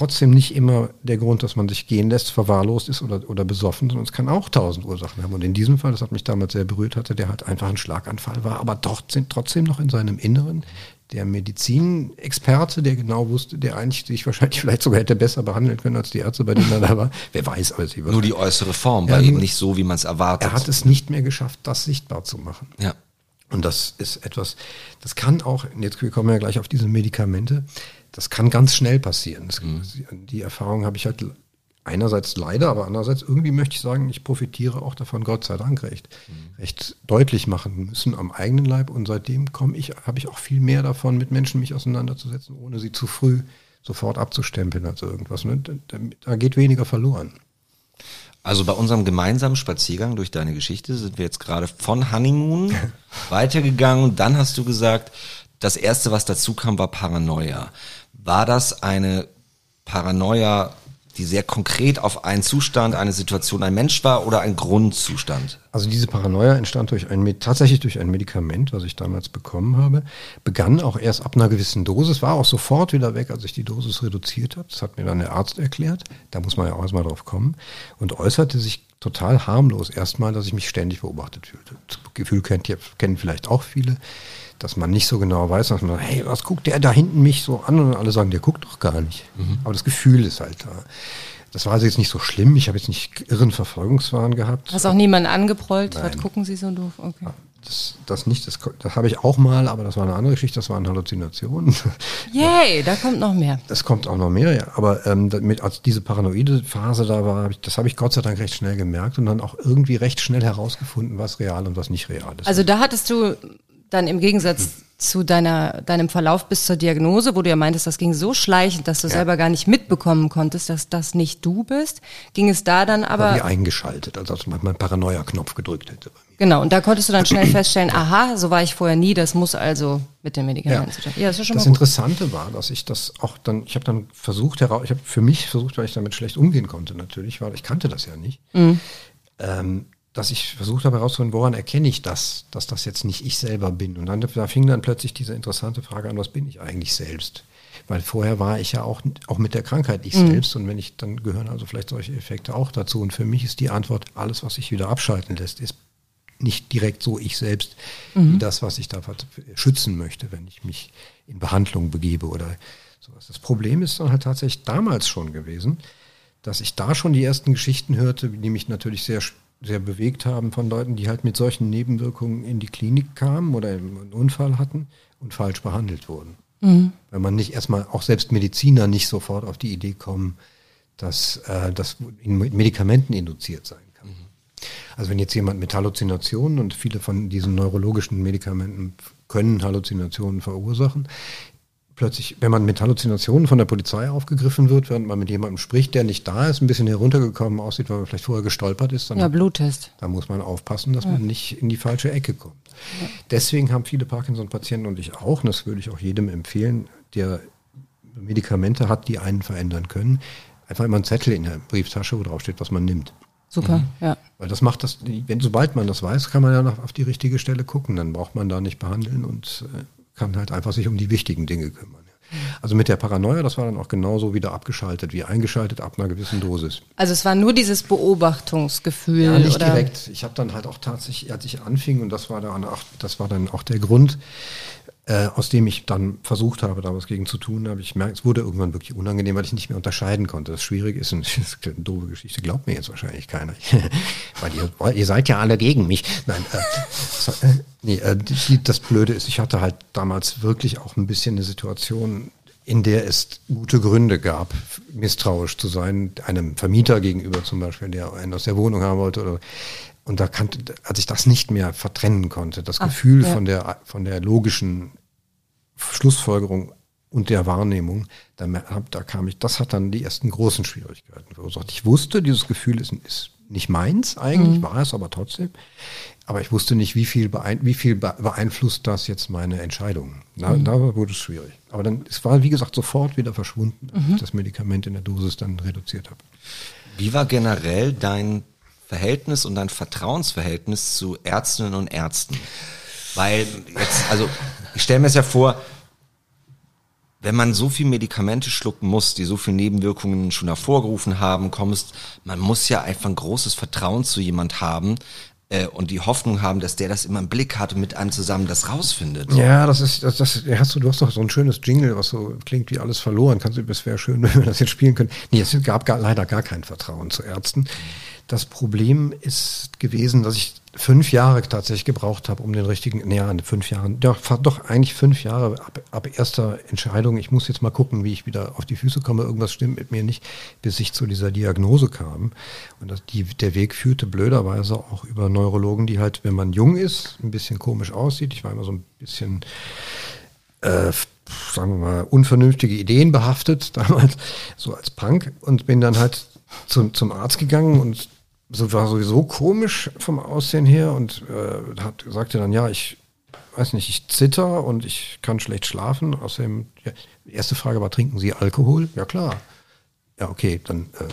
trotzdem nicht immer der Grund, dass man sich gehen lässt, verwahrlost ist oder, oder besoffen, sondern es kann auch tausend Ursachen haben. Und in diesem Fall, das hat mich damals sehr berührt hatte, der halt einfach ein Schlaganfall war, aber doch sind trotzdem noch in seinem Inneren der Medizinexperte, der genau wusste, der eigentlich sich wahrscheinlich vielleicht sogar hätte besser behandeln können als die Ärzte, bei denen er da war. Wer weiß, aber sie Nur die äußere Form war ja, eben nicht so, wie man es erwartet. Er hat es nicht mehr geschafft, das sichtbar zu machen. Ja. Und das ist etwas, das kann auch, jetzt kommen wir ja gleich auf diese Medikamente, das kann ganz schnell passieren. Das, mhm. Die Erfahrung habe ich halt einerseits leider, aber andererseits irgendwie möchte ich sagen, ich profitiere auch davon, Gott sei Dank recht, mhm. recht deutlich machen müssen am eigenen Leib. Und seitdem komme ich, habe ich auch viel mehr davon, mit Menschen mich auseinanderzusetzen, ohne sie zu früh sofort abzustempeln als irgendwas. Ne? Da, da geht weniger verloren. Also bei unserem gemeinsamen Spaziergang durch deine Geschichte sind wir jetzt gerade von Honeymoon weitergegangen und dann hast du gesagt, das erste, was dazu kam, war Paranoia. War das eine Paranoia, die sehr konkret auf einen Zustand, eine Situation, ein Mensch war oder ein Grundzustand? Also diese Paranoia entstand durch ein, tatsächlich durch ein Medikament, was ich damals bekommen habe. Begann auch erst ab einer gewissen Dosis, war auch sofort wieder weg, als ich die Dosis reduziert habe. Das hat mir dann der Arzt erklärt. Da muss man ja auch erstmal drauf kommen. Und äußerte sich total harmlos erstmal, dass ich mich ständig beobachtet fühlte. Das Gefühl kennt, kennen vielleicht auch viele dass man nicht so genau weiß, dass man sagt, hey, was guckt der da hinten mich so an? Und alle sagen, der guckt doch gar nicht. Mhm. Aber das Gefühl ist halt da. Das war also jetzt nicht so schlimm. Ich habe jetzt nicht irren Verfolgungswahn gehabt. Hast auch niemanden angeprollt? Was gucken Sie so doof? Okay. Das, das nicht, das, das habe ich auch mal, aber das war eine andere Geschichte, das waren Halluzinationen. Yay, da kommt noch mehr. Das kommt auch noch mehr, ja. Aber ähm, mit, als diese paranoide Phase da war, hab ich, das habe ich Gott sei Dank recht schnell gemerkt und dann auch irgendwie recht schnell herausgefunden, was real und was nicht real ist. Also da hattest du dann im Gegensatz zu deiner, deinem Verlauf bis zur Diagnose, wo du ja meintest, das ging so schleichend, dass du ja. selber gar nicht mitbekommen konntest, dass das nicht du bist, ging es da dann aber. Wie eingeschaltet, als ob man einen Paranoia-Knopf gedrückt hätte. Genau, und da konntest du dann schnell feststellen, aha, so war ich vorher nie, das muss also mit den Medikamenten zu tun. Ja, das ist schon das mal gut. Interessante war, dass ich das auch dann, ich habe dann versucht, heraus, ich habe für mich versucht, weil ich damit schlecht umgehen konnte natürlich, weil ich kannte das ja nicht. Mhm. Ähm, dass ich versucht habe herauszufinden, woran erkenne ich das, dass das jetzt nicht ich selber bin. Und dann da fing dann plötzlich diese interessante Frage an, was bin ich eigentlich selbst? Weil vorher war ich ja auch, auch mit der Krankheit ich mhm. selbst und wenn ich, dann gehören also vielleicht solche Effekte auch dazu. Und für mich ist die Antwort, alles, was sich wieder abschalten lässt, ist nicht direkt so ich selbst, mhm. wie das, was ich da schützen möchte, wenn ich mich in Behandlung begebe oder sowas. Das Problem ist dann halt tatsächlich damals schon gewesen, dass ich da schon die ersten Geschichten hörte, die mich natürlich sehr sehr bewegt haben von Leuten, die halt mit solchen Nebenwirkungen in die Klinik kamen oder einen Unfall hatten und falsch behandelt wurden. Mhm. Weil man nicht erstmal, auch selbst Mediziner nicht sofort auf die Idee kommen, dass äh, das in Medikamenten induziert sein kann. Mhm. Also wenn jetzt jemand mit Halluzinationen und viele von diesen neurologischen Medikamenten können Halluzinationen verursachen, plötzlich, wenn man mit Halluzinationen von der Polizei aufgegriffen wird, während man mit jemandem spricht, der nicht da ist, ein bisschen heruntergekommen aussieht, weil man vielleicht vorher gestolpert ist, dann ja, Bluttest. Da muss man aufpassen, dass ja. man nicht in die falsche Ecke kommt. Ja. Deswegen haben viele Parkinson-Patienten und ich auch, und das würde ich auch jedem empfehlen, der Medikamente hat, die einen verändern können, einfach immer einen Zettel in der Brieftasche, wo drauf steht, was man nimmt. Super, mhm. ja. Weil das macht das, wenn sobald man das weiß, kann man ja noch auf die richtige Stelle gucken. Dann braucht man da nicht behandeln und äh, kann halt einfach sich um die wichtigen Dinge kümmern. Also mit der Paranoia, das war dann auch genauso wieder abgeschaltet wie eingeschaltet ab einer gewissen Dosis. Also es war nur dieses Beobachtungsgefühl. Ja, nicht oder? direkt. Ich habe dann halt auch tatsächlich, als ich anfing, und das war dann auch, das war dann auch der Grund, äh, aus dem ich dann versucht habe, da was gegen zu tun, habe ich merkt, es wurde irgendwann wirklich unangenehm, weil ich nicht mehr unterscheiden konnte. Das schwierig ist, und das ist eine doofe Geschichte, glaubt mir jetzt wahrscheinlich keiner. weil ihr, ihr seid ja alle gegen mich. Nein, äh, so, äh, nee, äh, die, das Blöde ist, ich hatte halt damals wirklich auch ein bisschen eine Situation, in der es gute Gründe gab, misstrauisch zu sein, einem Vermieter gegenüber zum Beispiel, der einen aus der Wohnung haben wollte oder und da kannte, als ich das nicht mehr vertrennen konnte, das Ach, Gefühl ja. von der von der logischen Schlussfolgerung und der Wahrnehmung, da, da kam ich, das hat dann die ersten großen Schwierigkeiten verursacht. Ich wusste, dieses Gefühl ist, ist nicht meins eigentlich, mhm. war es aber trotzdem. Aber ich wusste nicht, wie viel, beein, wie viel beeinflusst das jetzt meine Entscheidung. Da, mhm. da wurde es schwierig. Aber dann, es war, wie gesagt, sofort wieder verschwunden, als mhm. ich das Medikament in der Dosis dann reduziert habe. Wie war generell dein Verhältnis und dein Vertrauensverhältnis zu Ärztinnen und Ärzten? Weil jetzt, also ich stelle mir es ja vor, wenn man so viel Medikamente schlucken muss, die so viele Nebenwirkungen schon hervorgerufen haben, kommst, man muss ja einfach ein großes Vertrauen zu jemand haben äh, und die Hoffnung haben, dass der das immer im Blick hat und mit einem zusammen das rausfindet. Ja, das ist, das, das hast du, du hast doch so ein schönes Jingle, was so klingt wie alles verloren. Kannst du, es wäre schön, wenn wir das jetzt spielen können. Nee, es gab gar, leider gar kein Vertrauen zu Ärzten. Das Problem ist gewesen, dass ich fünf Jahre tatsächlich gebraucht habe, um den richtigen, naja, fünf Jahren, doch, doch eigentlich fünf Jahre ab, ab erster Entscheidung, ich muss jetzt mal gucken, wie ich wieder auf die Füße komme, irgendwas stimmt mit mir nicht, bis ich zu dieser Diagnose kam. Und das, die, der Weg führte blöderweise auch über Neurologen, die halt, wenn man jung ist, ein bisschen komisch aussieht. Ich war immer so ein bisschen, äh, sagen wir mal, unvernünftige Ideen behaftet, damals, so als Punk, und bin dann halt zum, zum Arzt gegangen und so war sowieso komisch vom Aussehen her und äh, hat, sagte dann, ja, ich weiß nicht, ich zitter und ich kann schlecht schlafen. Außerdem, ja, die erste Frage war, trinken Sie Alkohol? Ja klar. Ja, okay, dann, äh,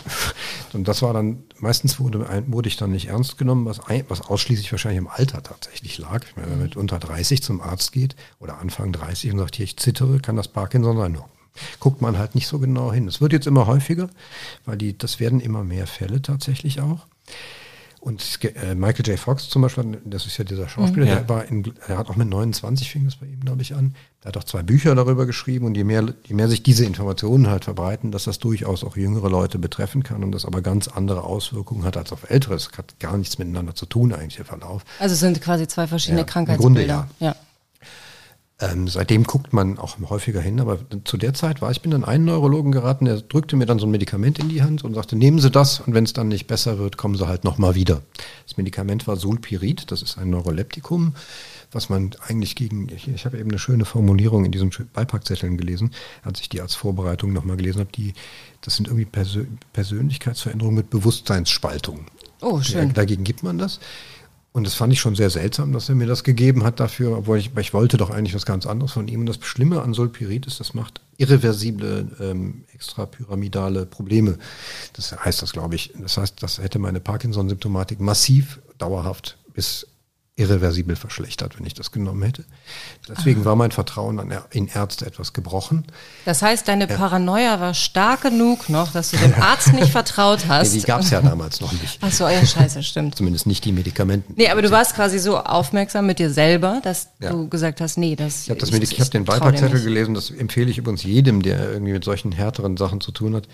und das war dann, meistens wurde, wurde ich dann nicht ernst genommen, was, was ausschließlich wahrscheinlich im Alter tatsächlich lag. Ich meine, wenn man mit unter 30 zum Arzt geht oder Anfang 30 und sagt, hier, ich zittere, kann das Parkinson sein? Guckt man halt nicht so genau hin. Es wird jetzt immer häufiger, weil die, das werden immer mehr Fälle tatsächlich auch. Und äh, Michael J. Fox zum Beispiel, das ist ja dieser Schauspieler, mhm, ja. der war in, er hat auch mit 29 fing das bei ihm, glaube ich, an. Der hat auch zwei Bücher darüber geschrieben und je mehr, je mehr sich diese Informationen halt verbreiten, dass das durchaus auch jüngere Leute betreffen kann und das aber ganz andere Auswirkungen hat als auf ältere. Es hat gar nichts miteinander zu tun, eigentlich der Verlauf. Also es sind quasi zwei verschiedene ja, Krankheitsbilder. Im Grunde, ja. ja. Ähm, seitdem guckt man auch häufiger hin, aber zu der Zeit war ich bin an einen Neurologen geraten, der drückte mir dann so ein Medikament in die Hand und sagte, nehmen Sie das und wenn es dann nicht besser wird, kommen Sie halt nochmal wieder. Das Medikament war Sulpirid, das ist ein Neuroleptikum, was man eigentlich gegen, ich, ich habe eben eine schöne Formulierung in diesen Beipackzetteln gelesen, als ich die als Vorbereitung nochmal gelesen habe, die, das sind irgendwie Persö Persönlichkeitsveränderungen mit Bewusstseinsspaltung. Oh, schön. Dagegen gibt man das. Und das fand ich schon sehr seltsam, dass er mir das gegeben hat dafür, obwohl ich, ich wollte doch eigentlich was ganz anderes von ihm. Und das Schlimme an Sulpirid ist, das macht irreversible ähm, extrapyramidale Probleme. Das heißt das, glaube ich. Das heißt, das hätte meine Parkinson-Symptomatik massiv dauerhaft bis irreversibel verschlechtert, wenn ich das genommen hätte. Deswegen war mein Vertrauen in Ärzte etwas gebrochen. Das heißt, deine Paranoia war stark genug noch, dass du dem Arzt nicht vertraut hast. Nee, die gab es ja damals noch nicht. Ach so, ja, scheiße, stimmt. Zumindest nicht die Medikamenten. Nee, aber du warst quasi so aufmerksam mit dir selber, dass ja. du gesagt hast, nee, das Ich habe das ich, ich hab den Beipackzettel gelesen, das empfehle ich übrigens jedem, der irgendwie mit solchen härteren Sachen zu tun hat.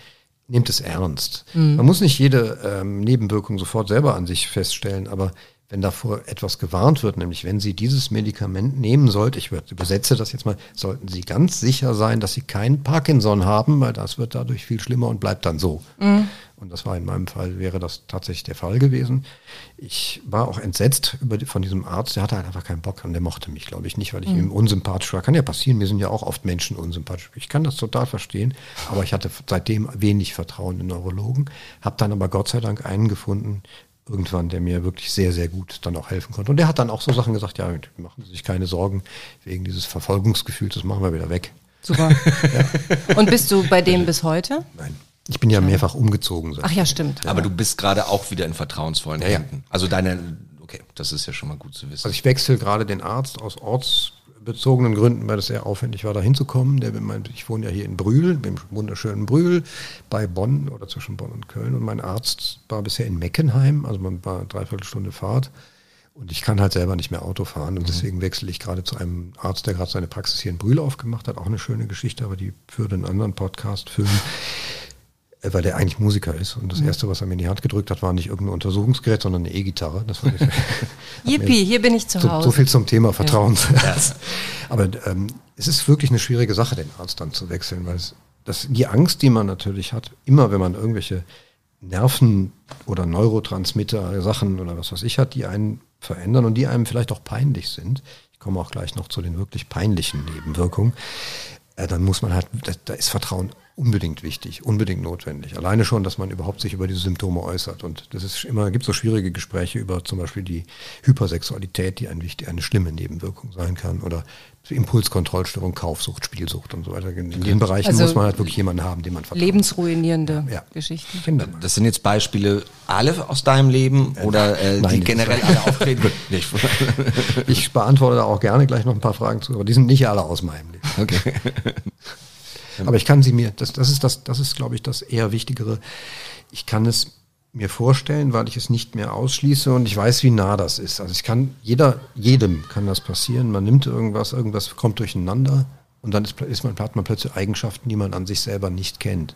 Nehmt es ernst. Mhm. Man muss nicht jede ähm, Nebenwirkung sofort selber an sich feststellen, aber wenn davor etwas gewarnt wird, nämlich wenn Sie dieses Medikament nehmen sollten, ich übersetze das jetzt mal, sollten Sie ganz sicher sein, dass Sie keinen Parkinson haben, weil das wird dadurch viel schlimmer und bleibt dann so. Mhm. Und das war in meinem Fall, wäre das tatsächlich der Fall gewesen. Ich war auch entsetzt über von diesem Arzt, der hatte halt einfach keinen Bock an, der mochte mich, glaube ich, nicht, weil ich mhm. ihm unsympathisch war. Kann ja passieren, mir sind ja auch oft Menschen unsympathisch. Ich kann das total verstehen, aber ich hatte seitdem wenig Vertrauen in Neurologen, habe dann aber Gott sei Dank einen gefunden, irgendwann, der mir wirklich sehr, sehr gut dann auch helfen konnte. Und der hat dann auch so Sachen gesagt, ja, machen Sie sich keine Sorgen wegen dieses Verfolgungsgefühls, das machen wir wieder weg. Super. ja. Und bist du bei dem bis heute? Nein. Ich bin ja mehrfach umgezogen. Ach ja, stimmt. Aber du bist gerade auch wieder in vertrauensvollen ja, Händen. Also deine, okay, das ist ja schon mal gut zu wissen. Also ich wechsle gerade den Arzt aus Orts bezogenen Gründen, weil es sehr aufwendig war, da hinzukommen. Ich wohne ja hier in Brühl, im wunderschönen Brühl, bei Bonn oder zwischen Bonn und Köln. Und mein Arzt war bisher in Meckenheim, also man war eine Dreiviertelstunde Fahrt. Und ich kann halt selber nicht mehr Auto fahren und deswegen wechsle ich gerade zu einem Arzt, der gerade seine Praxis hier in Brühl aufgemacht hat. Auch eine schöne Geschichte, aber die würde einen anderen Podcast füllen, äh, weil der eigentlich Musiker ist. Und das Erste, was er mir in die Hand gedrückt hat, war nicht irgendein Untersuchungsgerät, sondern eine E-Gitarre. Das fand ich, Yippie, hier bin ich zu so, Hause. so viel zum Thema Vertrauen. Aber ähm, es ist wirklich eine schwierige Sache, den Arzt dann zu wechseln, weil es, das, die Angst, die man natürlich hat, immer wenn man irgendwelche Nerven- oder Neurotransmitter-Sachen oder was weiß ich hat, die einen verändern und die einem vielleicht auch peinlich sind. Ich komme auch gleich noch zu den wirklich peinlichen Nebenwirkungen. Äh, dann muss man halt, da, da ist Vertrauen unbedingt wichtig, unbedingt notwendig. Alleine schon, dass man überhaupt sich über diese Symptome äußert. Und das ist immer, gibt so schwierige Gespräche über zum Beispiel die Hypersexualität, die ein wichtig, eine schlimme Nebenwirkung sein kann, oder Impulskontrollstörung, Kaufsucht, Spielsucht und so weiter. In den Bereichen Also muss man halt wirklich jemanden haben, dem man vertraut. Lebensruinierende Ja. Geschichten. Kinder. Das sind jetzt Beispiele alle aus deinem Leben oder äh, nein, die die- generell alle auftreten? Nicht. Ich beantworte da auch gerne gleich noch ein paar Fragen zu, aber die sind nicht alle aus meinem Leben. Okay. Aber ich kann sie mir, das, das ist das, das ist, glaube ich, das eher Wichtigere. Ich kann es mir vorstellen, weil ich es nicht mehr ausschließe und ich weiß, wie nah das ist. Also ich kann, jeder, jedem kann das passieren. Man nimmt irgendwas, irgendwas kommt durcheinander und dann ist, ist man, hat man plötzlich Eigenschaften, die man an sich selber nicht kennt.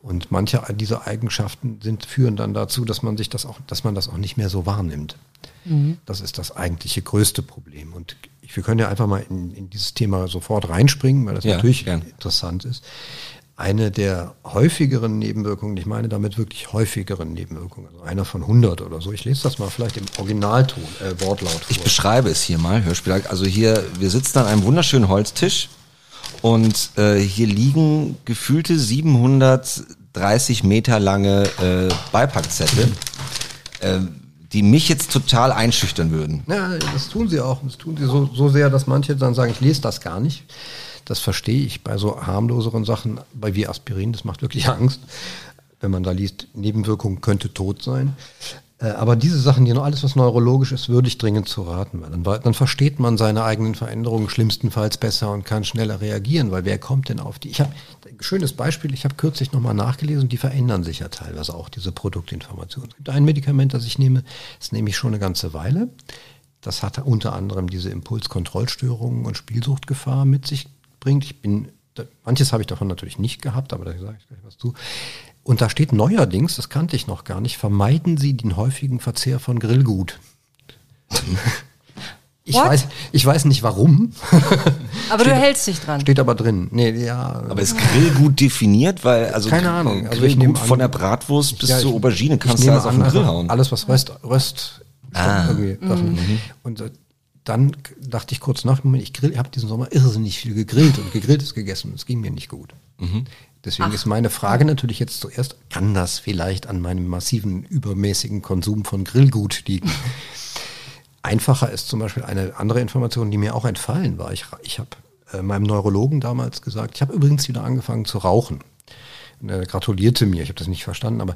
Und manche dieser Eigenschaften sind, führen dann dazu, dass man sich das auch, dass man das auch nicht mehr so wahrnimmt. Das ist das eigentliche größte Problem. Und wir können ja einfach mal in, in dieses Thema sofort reinspringen, weil das Ja, natürlich gern. interessant ist. Eine der häufigeren Nebenwirkungen, ich meine damit wirklich häufigeren Nebenwirkungen, also einer von 100 oder so. Ich lese das mal vielleicht im Originalton, äh, Wortlaut Ich vor. beschreibe es hier mal, Hörspiel. Also hier, wir sitzen an einem wunderschönen Holztisch und äh, hier liegen gefühlte 730 Meter lange äh, Beipackzettel, äh, die mich jetzt total einschüchtern würden. Ja, das tun sie auch. Das tun sie so, so sehr, dass manche dann sagen, ich lese das gar nicht. Das verstehe ich bei so harmloseren Sachen, bei wie Aspirin, das macht wirklich Angst, wenn man da liest, Nebenwirkung könnte tot sein. Äh, Aber diese Sachen, die noch alles, was neurologisch ist, würde ich dringend zu raten. Weil dann, dann versteht man seine eigenen Veränderungen schlimmstenfalls besser und kann schneller reagieren, weil wer kommt denn auf die? Ich habe ein schönes Beispiel, ich habe kürzlich nochmal nachgelesen, die verändern sich ja teilweise auch, diese Produktinformationen. Es gibt ein Medikament, das ich nehme, das nehme ich schon eine ganze Weile. Das hat unter anderem diese Impulskontrollstörungen und Spielsuchtgefahr mit sich bringt. Ich bin, manches habe ich davon natürlich nicht gehabt, aber da sage ich gleich was zu. Und da steht neuerdings, das kannte ich noch gar nicht, vermeiden Sie den häufigen Verzehr von Grillgut. Ich What? weiß, ich weiß nicht warum, Aber du hältst dich dran. steht aber drin. Nee, ja. Aber ist Grillgut definiert? Weil, also Keine Ahnung. Also ich nehme von der Bratwurst bis Ja, zur ich- Aubergine kannst du nehme alles auf an, den Grill einfach hauen. Alles, was Röst, Röst Ah. irgendwie Sachen. Und äh, dann dachte ich kurz nach, Moment, ich grill, habe diesen Sommer irrsinnig viel gegrillt und gegrilltes gegessen und es ging mir nicht gut. Deswegen ist meine Frage natürlich jetzt zuerst, kann das vielleicht an meinem massiven, übermäßigen Konsum von Grillgut liegen? Einfacher ist zum Beispiel eine andere Information, die mir auch entfallen war. Ich, ich habe äh, meinem Neurologen damals gesagt, ich habe übrigens wieder angefangen zu rauchen. Und er gratulierte mir, ich habe das nicht verstanden, aber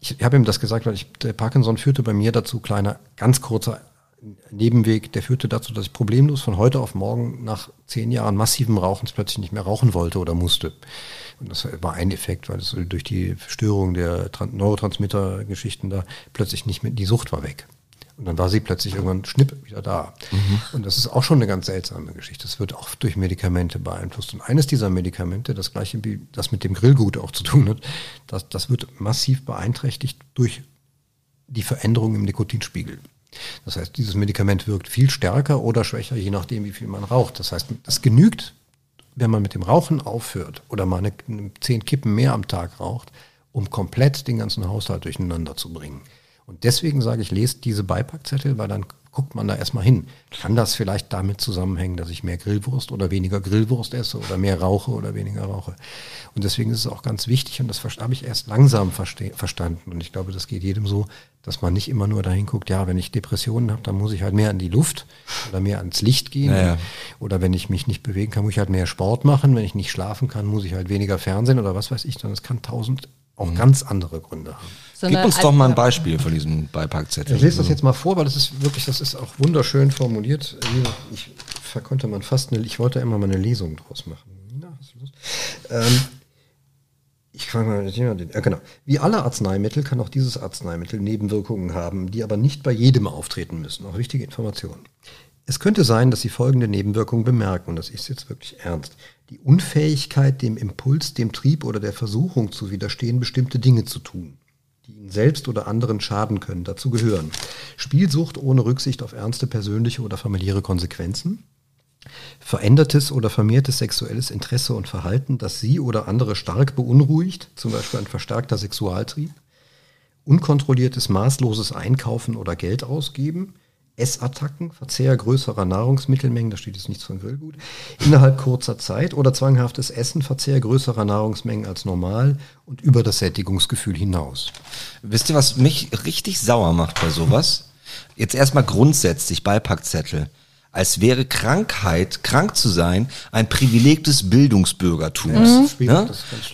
ich habe ihm das gesagt, weil ich, der Parkinson führte bei mir dazu, kleiner, ganz kurzer Nebenweg, der führte dazu, dass ich problemlos von heute auf morgen nach zehn Jahren massivem Rauchens plötzlich nicht mehr rauchen wollte oder musste. Und das war ein Effekt, weil es durch die Störung der Tran- Neurotransmitter-Geschichten da plötzlich nicht mehr, die Sucht war weg. Und dann war sie plötzlich irgendwann schnipp wieder da. Und das ist auch schon eine ganz seltsame Geschichte. Das wird auch durch Medikamente beeinflusst. Und eines dieser Medikamente, das gleiche wie das mit dem Grillgut auch zu tun hat, das, das wird massiv beeinträchtigt durch die Veränderung im Nikotinspiegel. Das heißt, dieses Medikament wirkt viel stärker oder schwächer, je nachdem, wie viel man raucht. Das heißt, es genügt, wenn man mit dem Rauchen aufhört oder mal eine, zehn Kippen mehr am Tag raucht, um komplett den ganzen Haushalt durcheinander zu bringen. Und deswegen sage ich, lest diese Beipackzettel, weil dann guckt man da erstmal hin. Kann das vielleicht damit zusammenhängen, dass ich mehr Grillwurst oder weniger Grillwurst esse oder mehr rauche oder weniger rauche? Und deswegen ist es auch ganz wichtig und das habe ich erst langsam verstanden. Und ich glaube, das geht jedem so, dass man nicht immer nur dahin guckt, ja, wenn ich Depressionen habe, dann muss ich halt mehr an die Luft oder mehr ans Licht gehen. Ja, ja. Oder wenn ich mich nicht bewegen kann, muss ich halt mehr Sport machen. Wenn ich nicht schlafen kann, muss ich halt weniger Fernsehen oder was weiß ich. Sondern es kann tausend auch ganz andere Gründe haben. Gib uns doch mal ein Beispiel von diesem Beipackzettel. Ich lese das jetzt mal vor, weil das ist wirklich, das ist auch wunderschön formuliert. Ich konnte man fast eine, ich wollte immer mal eine Lesung draus machen. Nina, hast du Lust? Ähm, ich frage mal, ja, genau. Wie alle Arzneimittel kann auch dieses Arzneimittel Nebenwirkungen haben, die aber nicht bei jedem auftreten müssen. Auch wichtige Informationen. Es könnte sein, dass Sie folgende Nebenwirkungen bemerken, und das ist jetzt wirklich ernst. Die Unfähigkeit, dem Impuls, dem Trieb oder der Versuchung zu widerstehen, bestimmte Dinge zu tun, die Ihnen selbst oder anderen schaden können. Dazu gehören Spielsucht ohne Rücksicht auf ernste persönliche oder familiäre Konsequenzen, verändertes oder vermehrtes sexuelles Interesse und Verhalten, das Sie oder andere stark beunruhigt, zum Beispiel ein verstärkter Sexualtrieb, unkontrolliertes maßloses Einkaufen oder Geld ausgeben, Essattacken, Verzehr größerer Nahrungsmittelmengen, da steht jetzt nichts von Grillgut, innerhalb kurzer Zeit oder zwanghaftes Essen, Verzehr größerer Nahrungsmengen als normal und über das Sättigungsgefühl hinaus. Wisst ihr, was mich richtig sauer macht bei sowas? Jetzt erstmal grundsätzlich Beipackzettel als wäre Krankheit, krank zu sein, ein Privileg des Bildungsbürgertums. Ja, ne?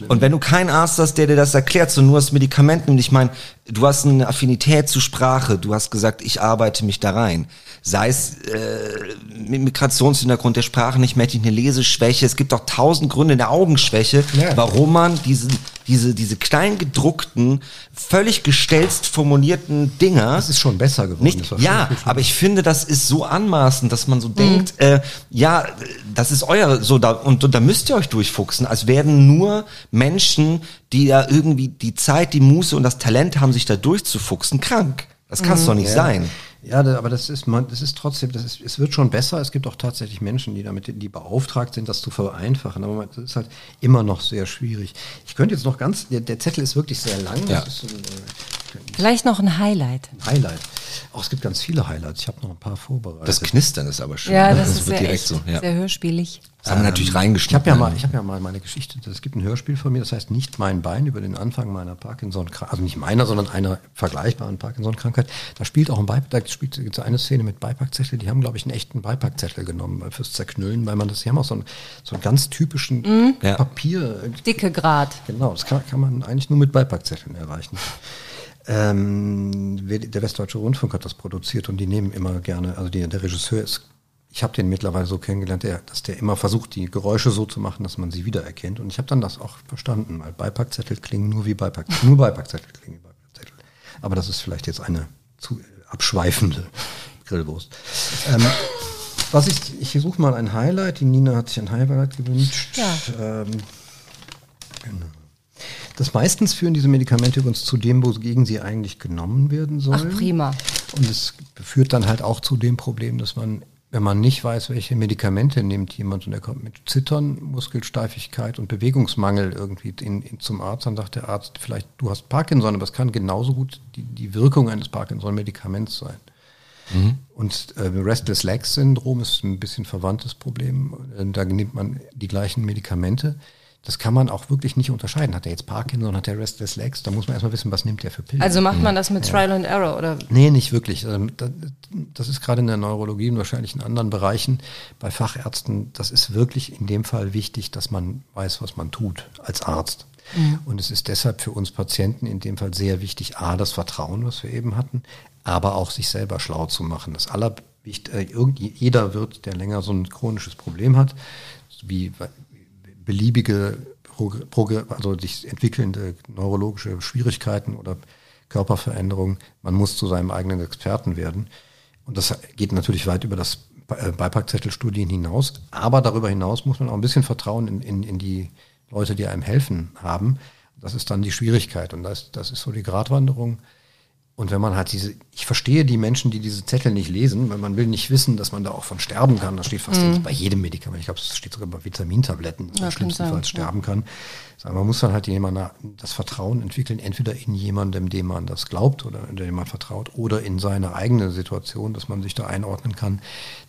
Und wenn du keinen Arzt hast, der dir das erklärt, sondern nur das Medikament nimmt, ich meine, du hast eine Affinität zu Sprache, du hast gesagt, ich arbeite mich da rein. Sei es äh, mit Migrationshintergrund der Sprache nicht mehr, eine Leseschwäche, es gibt auch tausend Gründe der Augenschwäche, ja. warum man diesen diese, diese klein gedruckten, völlig gestelzt formulierten Dinger. Das ist schon besser geworden. Nicht, ja, aber ich finde, das ist so anmaßend, dass man so mhm. denkt, äh, ja, das ist euer, so da, und, und da müsst ihr euch durchfuchsen, als werden nur Menschen, die ja irgendwie die Zeit, die Muße und das Talent haben, sich da durchzufuchsen, krank. Das kann es mhm. doch nicht ja. sein. Ja, aber das ist, man, das ist trotzdem, das ist, es wird schon besser. Es gibt auch tatsächlich Menschen, die damit, die beauftragt sind, das zu vereinfachen. Aber das ist halt immer noch sehr schwierig. Ich könnte jetzt noch ganz, der, der Zettel ist wirklich sehr lang. Ja. Ist, äh, Vielleicht noch ein Highlight. Ein Highlight. Auch es gibt ganz viele Highlights. Ich habe noch ein paar vorbereitet. Das Knistern ist aber schön. Ja, das, das ist sehr, direkt so. Ja. sehr hörspielig. Das haben wir natürlich reingeschnitten. Ich habe ja mal, ich habe ja mal meine Geschichte. Es gibt ein Hörspiel von mir, das heißt nicht mein Bein über den Anfang meiner Parkinson-Krankheit, also nicht meiner, sondern einer vergleichbaren Parkinson-Krankheit. Da spielt auch ein Beipack, da spielt eine Szene mit Beipackzettel. Die haben, glaube ich, einen echten Beipackzettel genommen fürs Zerknüllen, weil man das, die haben auch so einen, so einen ganz typischen mhm. Papier. Dicke Grad. Genau, das kann, kann man eigentlich nur mit Beipackzetteln erreichen. Ähm, der Westdeutsche Rundfunk hat das produziert und die nehmen immer gerne, also die, der Regisseur ist, ich habe den mittlerweile so kennengelernt, der, dass der immer versucht, die Geräusche so zu machen, dass man sie wiedererkennt. Und ich habe dann das auch verstanden, weil Beipackzettel klingen nur wie Beipack, nur Beipackzettel klingen wie Beipackzettel. Aber das ist vielleicht jetzt eine zu abschweifende Grillwurst. Ähm, was ich, ich suche mal ein Highlight. Die Nina hat sich ein Highlight gewünscht. Ja. Ähm, genau. Das meistens führen diese Medikamente übrigens zu dem, wogegen sie eigentlich genommen werden sollen. Ach, prima. Und es führt dann halt auch zu dem Problem, dass man, wenn man nicht weiß, welche Medikamente nimmt jemand und er kommt mit Zittern, Muskelsteifigkeit und Bewegungsmangel irgendwie in, in zum Arzt, dann sagt der Arzt vielleicht, du hast Parkinson, aber es kann genauso gut die, die Wirkung eines Parkinson-Medikaments sein. Mhm. Und äh, Restless Legs Syndrom ist ein bisschen verwandtes Problem. Da nimmt man die gleichen Medikamente das kann man auch wirklich nicht unterscheiden. Hat er jetzt Parkinson, hat er Restless Legs? Da muss man erstmal wissen, was nimmt er für Pillen. Also macht man das mit ja. Trial and Error, oder? Nee, nicht wirklich. Also, das ist gerade in der Neurologie und wahrscheinlich in anderen Bereichen bei Fachärzten, das ist wirklich in dem Fall wichtig, dass man weiß, was man tut als Arzt. Mhm. Und es ist deshalb für uns Patienten in dem Fall sehr wichtig, A, das Vertrauen, was wir eben hatten, aber auch sich selber schlau zu machen. Das allerwichtigste, äh, jeder wird, der länger so ein chronisches Problem hat, wie beliebige, also sich entwickelnde neurologische Schwierigkeiten oder Körperveränderungen. Man muss zu seinem eigenen Experten werden. Und das geht natürlich weit über das äh, Beipackzettelstudien hinaus. Aber darüber hinaus muss man auch ein bisschen Vertrauen in, in, in die Leute, die einem helfen haben. Das ist dann die Schwierigkeit. Und das, das ist so die Gratwanderung. Und wenn man halt diese, ich verstehe die Menschen, die diese Zettel nicht lesen, weil man will nicht wissen, dass man da auch von sterben kann. Das steht fast mm. bei jedem Medikament. Ich glaube, es steht sogar bei Vitamintabletten, dass ja, man schlimmstenfalls sterben kann. Sagen, man muss dann halt jemand das Vertrauen entwickeln, entweder in jemandem, dem man das glaubt oder dem man vertraut, oder in seine eigene Situation, dass man sich da einordnen kann,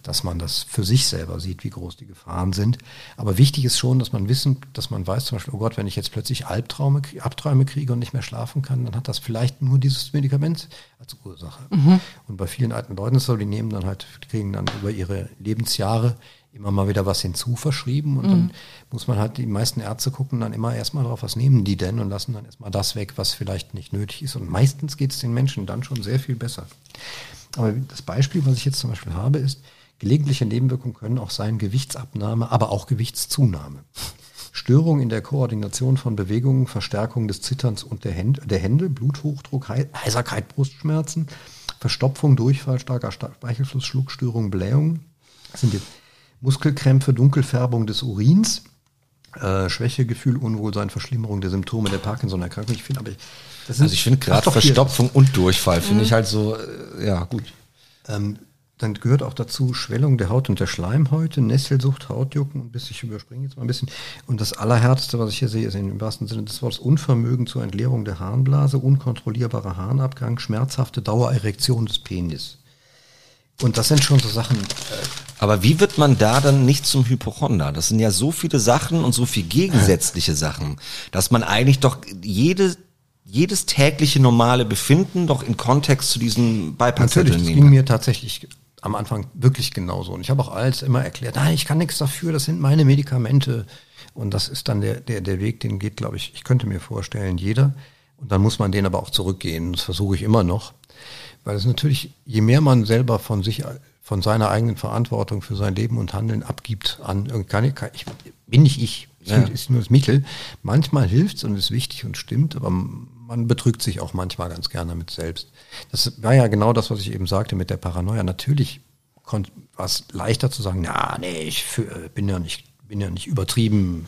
dass man das für sich selber sieht, wie groß die Gefahren sind. Aber wichtig ist schon, dass man wissen, dass man weiß, zum Beispiel, oh Gott, wenn ich jetzt plötzlich Albtraume, Abträume kriege und nicht mehr schlafen kann, dann hat das vielleicht nur dieses Medikament als Ursache. Mhm. Und bei vielen alten Leuten ist so, die nehmen dann halt, kriegen dann über ihre Lebensjahre immer mal wieder was hinzu verschrieben und mhm. dann muss man halt, die meisten Ärzte gucken dann immer erstmal drauf, was nehmen die denn und lassen dann erstmal das weg, was vielleicht nicht nötig ist. Und meistens geht es den Menschen dann schon sehr viel besser. Aber das Beispiel, was ich jetzt zum Beispiel habe, ist, gelegentliche Nebenwirkungen können auch sein Gewichtsabnahme, aber auch Gewichtszunahme. Störung in der Koordination von Bewegungen, Verstärkung des Zitterns und der Hände, der Hände Bluthochdruck, Heiserkeit, Brustschmerzen, Verstopfung, Durchfall, starker Speichelfluss, Schluckstörung, Blähung. Sind jetzt Muskelkrämpfe, Dunkelfärbung des Urins, äh, Schwächegefühl, Unwohlsein, Verschlimmerung der Symptome der Parkinson-Erkrankung. Ich finde aber, das sind, also ich finde gerade Verstopfung und Durchfall finde mhm. ich halt so, äh, ja gut. Ähm, dann gehört auch dazu Schwellung der Haut und der Schleimhäute, Nesselsucht, Hautjucken und bis ich überspringe jetzt mal ein bisschen. Und das Allerhärteste, was ich hier sehe, ist im wahrsten Sinne des Wortes Unvermögen zur Entleerung der Harnblase, unkontrollierbarer Harnabgang, schmerzhafte Dauererektion des Penis. Und das sind schon so Sachen. Äh, aber wie wird man da dann nicht zum Hypochonder? Das sind ja so viele Sachen und so viel gegensätzliche Sachen, dass man eigentlich doch jede jedes tägliche normale Befinden doch in Kontext zu diesen Beipackzetteln Natürlich, das ging mir tatsächlich am Anfang wirklich genauso. Und ich habe auch alles immer erklärt, nein, ich kann nichts dafür, das sind meine Medikamente. Und das ist dann der, der, der Weg, den geht, glaube ich, ich könnte mir vorstellen, jeder. Und dann muss man den aber auch zurückgehen. Das versuche ich immer noch. Weil es natürlich, je mehr man selber von sich, von seiner eigenen Verantwortung für sein Leben und Handeln abgibt an, kann ich, ich bin nicht ich, ja. ist nur das Mittel. Manchmal hilft es und ist wichtig und stimmt, aber man betrügt sich auch manchmal ganz gerne mit selbst. Das war ja genau das, was ich eben sagte mit der Paranoia. Natürlich war es leichter zu sagen, na, nee, ich für, bin ja nicht bin ja nicht übertrieben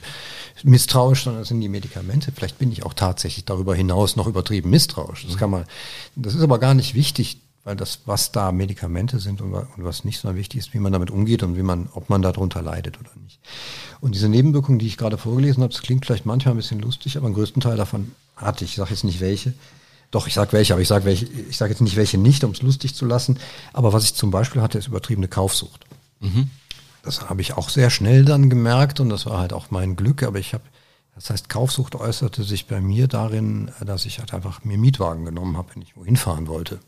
misstrauisch, sondern das sind die Medikamente. Vielleicht bin ich auch tatsächlich darüber hinaus noch übertrieben misstrauisch. Das kann man, das ist aber gar nicht wichtig, weil das, was da Medikamente sind und, was nicht, sondern wichtig ist, wie man damit umgeht und wie man, ob man darunter leidet oder nicht. Und diese Nebenwirkungen, die ich gerade vorgelesen habe, das klingt vielleicht manchmal ein bisschen lustig, aber den größten Teil davon hatte ich. Ich sage jetzt nicht welche. Doch, ich sage welche, aber ich sage welche, jetzt nicht welche nicht, um es lustig zu lassen. Aber was ich zum Beispiel hatte, ist übertriebene Kaufsucht. Mhm. Das habe ich auch sehr schnell dann gemerkt und das war halt auch mein Glück. Aber ich habe, das heißt, Kaufsucht äußerte sich bei mir darin, dass ich halt einfach mir Mietwagen genommen habe, wenn ich wohin fahren wollte.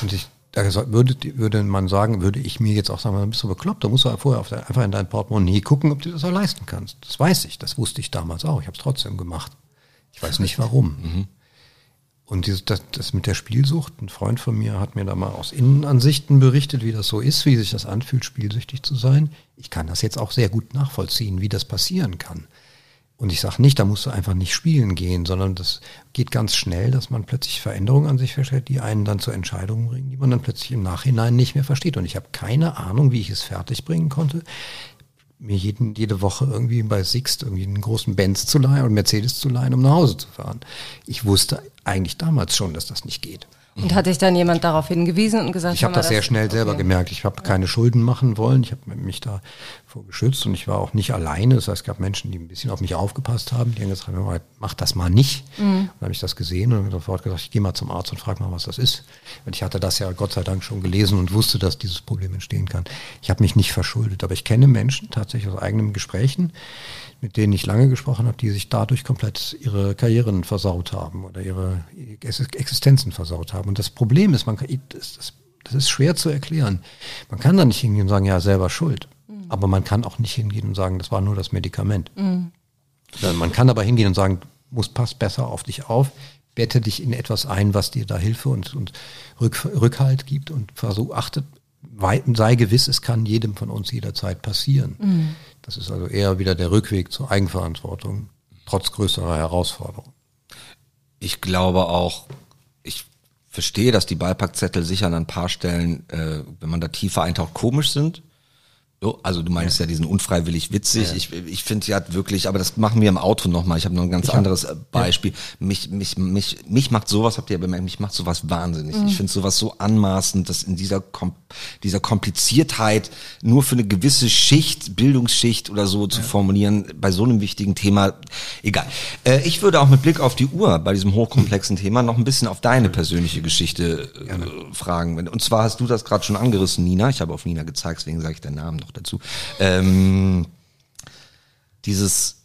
Und ich da würde, würde man sagen, würde ich mir jetzt auch sagen, dann bist du bekloppt, da musst du vorher der, einfach in dein Portemonnaie gucken, ob du das auch leisten kannst. Das weiß ich, das wusste ich damals auch. Ich habe es trotzdem gemacht. Ich weiß nicht warum. Mhm. Und das, das mit der Spielsucht, ein Freund von mir hat mir da mal aus Innenansichten berichtet, wie das so ist, wie sich das anfühlt, spielsüchtig zu sein. Ich kann das jetzt auch sehr gut nachvollziehen, wie das passieren kann. Und ich sage nicht, da musst du einfach nicht spielen gehen, sondern das geht ganz schnell, dass man plötzlich Veränderungen an sich feststellt, die einen dann zur Entscheidung bringen, die man dann plötzlich im Nachhinein nicht mehr versteht. Und ich habe keine Ahnung, wie ich es fertigbringen konnte, mir jeden, jede Woche irgendwie bei Sixt irgendwie einen großen Benz zu leihen und Mercedes zu leihen, um nach Hause zu fahren. Ich wusste eigentlich damals schon, dass das nicht geht. Und hat dich dann jemand darauf hingewiesen und gesagt, ich habe das sehr schnell okay. selber gemerkt. Ich habe keine Schulden machen wollen. Ich habe mich da vor geschützt und ich war auch nicht alleine. Das heißt, es gab Menschen, die ein bisschen auf mich aufgepasst haben. Die haben gesagt, mach das mal nicht. Mhm. Dann habe ich das gesehen und sofort gesagt, ich gehe mal zum Arzt und frage mal, was das ist. Und ich hatte das ja Gott sei Dank schon gelesen und wusste, dass dieses Problem entstehen kann. Ich habe mich nicht verschuldet, aber ich kenne Menschen tatsächlich aus eigenen Gesprächen, mit denen ich lange gesprochen habe, die sich dadurch komplett ihre Karrieren versaut haben oder ihre Existenzen versaut haben. Und das Problem ist, man kann, das, das ist schwer zu erklären. Man kann da nicht hingehen und sagen, ja, selber schuld. Aber man kann auch nicht hingehen und sagen, das war nur das Medikament. Mhm. Man kann aber hingehen und sagen, muss pass besser auf dich auf, bette dich in etwas ein, was dir da Hilfe und, und Rück, Rückhalt gibt und versuch, achtet, sei gewiss, es kann jedem von uns jederzeit passieren. Mhm. Das ist also eher wieder der Rückweg zur Eigenverantwortung, trotz größerer Herausforderungen. Ich glaube auch, ich verstehe, dass die Beipackzettel sicher an ein paar Stellen, äh, wenn man da tiefer eintaucht, komisch sind. So, also du meinst ja, ja diesen unfreiwillig witzig. Ja. Ich, ich finde ja wirklich, aber das machen wir im Auto nochmal. Ich habe noch ein ganz ich anderes hab, äh, Beispiel. Ja. Mich, mich, mich, mich macht sowas, habt ihr ja bemerkt, mich macht sowas wahnsinnig. Mhm. Ich finde sowas so anmaßend, dass in dieser, Kom dieser Kompliziertheit nur für eine gewisse Schicht, Bildungsschicht oder so zu formulieren, bei so einem wichtigen Thema, egal. Äh, ich würde auch mit Blick auf die Uhr bei diesem hochkomplexen Thema noch ein bisschen auf deine persönliche Geschichte äh, fragen. Und zwar hast du das gerade schon angerissen, Nina. Ich habe auf Nina gezeigt, deswegen sage ich deinen Namen noch dazu. Ähm, dieses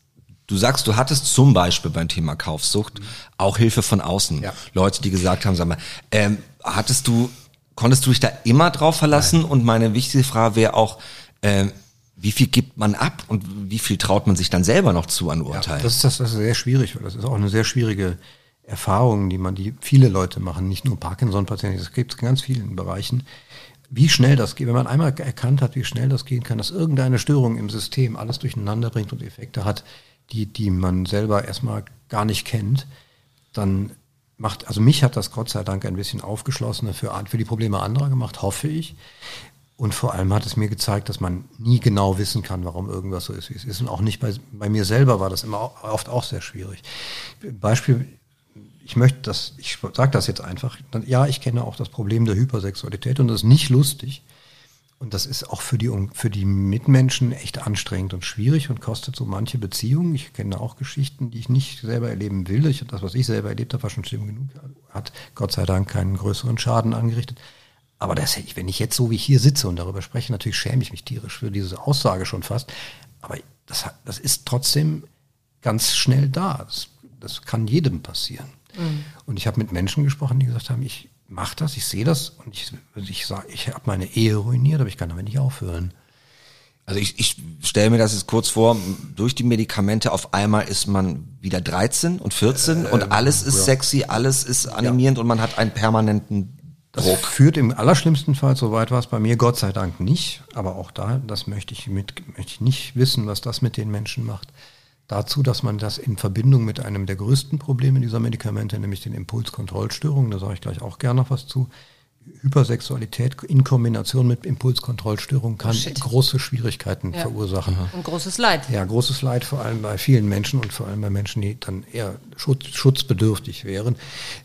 Du sagst, du hattest zum Beispiel beim Thema Kaufsucht auch Hilfe von außen. Ja. Leute, die gesagt haben, sag mal, ähm, hattest du, konntest du dich da immer drauf verlassen? Nein. Und meine wichtige Frage wäre auch, äh, wie viel gibt man ab und wie viel traut man sich dann selber noch zu an Urteilen? Ja, das ist das, das ist sehr schwierig. Das ist auch eine sehr schwierige Erfahrung, die man, die viele Leute machen, nicht nur Parkinson-Patienten, das gibt es in ganz vielen Bereichen wie schnell das geht, wenn man einmal erkannt hat, wie schnell das gehen kann, dass irgendeine Störung im System alles durcheinander bringt und Effekte hat, die, die man selber erstmal gar nicht kennt, dann macht, also mich hat das Gott sei Dank ein bisschen aufgeschlossener für, für die Probleme anderer gemacht, hoffe ich. Und vor allem hat es mir gezeigt, dass man nie genau wissen kann, warum irgendwas so ist, wie es ist. Und auch nicht bei, bei mir selber war das immer oft auch sehr schwierig. Beispiel, ich möchte das, ich sage das jetzt einfach, ja, ich kenne auch das Problem der Hypersexualität und das ist nicht lustig. Und das ist auch für die, für die Mitmenschen echt anstrengend und schwierig und kostet so manche Beziehungen. Ich kenne auch Geschichten, die ich nicht selber erleben will. Ich, das, was ich selber erlebt habe, war schon schlimm genug. Hat Gott sei Dank keinen größeren Schaden angerichtet. Aber das wenn ich jetzt so wie ich hier sitze und darüber spreche, natürlich schäme ich mich tierisch für diese Aussage schon fast. Aber das, das ist trotzdem ganz schnell da. Das, das kann jedem passieren. Mhm. Und ich habe mit Menschen gesprochen, die gesagt haben, ich mache das, ich sehe das und ich, ich sage, ich habe meine Ehe ruiniert, aber ich kann damit nicht aufhören. Also ich, ich stelle mir das jetzt kurz vor, durch die Medikamente auf einmal ist man wieder 13 und 14 äh, und alles ist ja. sexy, alles ist animierend ja. und man hat einen permanenten Druck. Das führt im allerschlimmsten Fall, soweit war es bei mir, Gott sei Dank nicht, aber auch da, das möchte ich mit, möchte ich nicht wissen, was das mit den Menschen macht dazu, dass man das in Verbindung mit einem der größten Probleme dieser Medikamente, nämlich den Impulskontrollstörungen, da sage ich gleich auch gerne noch was zu, Hypersexualität in Kombination mit Impulskontrollstörungen kann oh große Schwierigkeiten ja. verursachen. Und großes Leid. Ja, großes Leid, vor allem bei vielen Menschen und vor allem bei Menschen, die dann eher schutz, schutzbedürftig wären.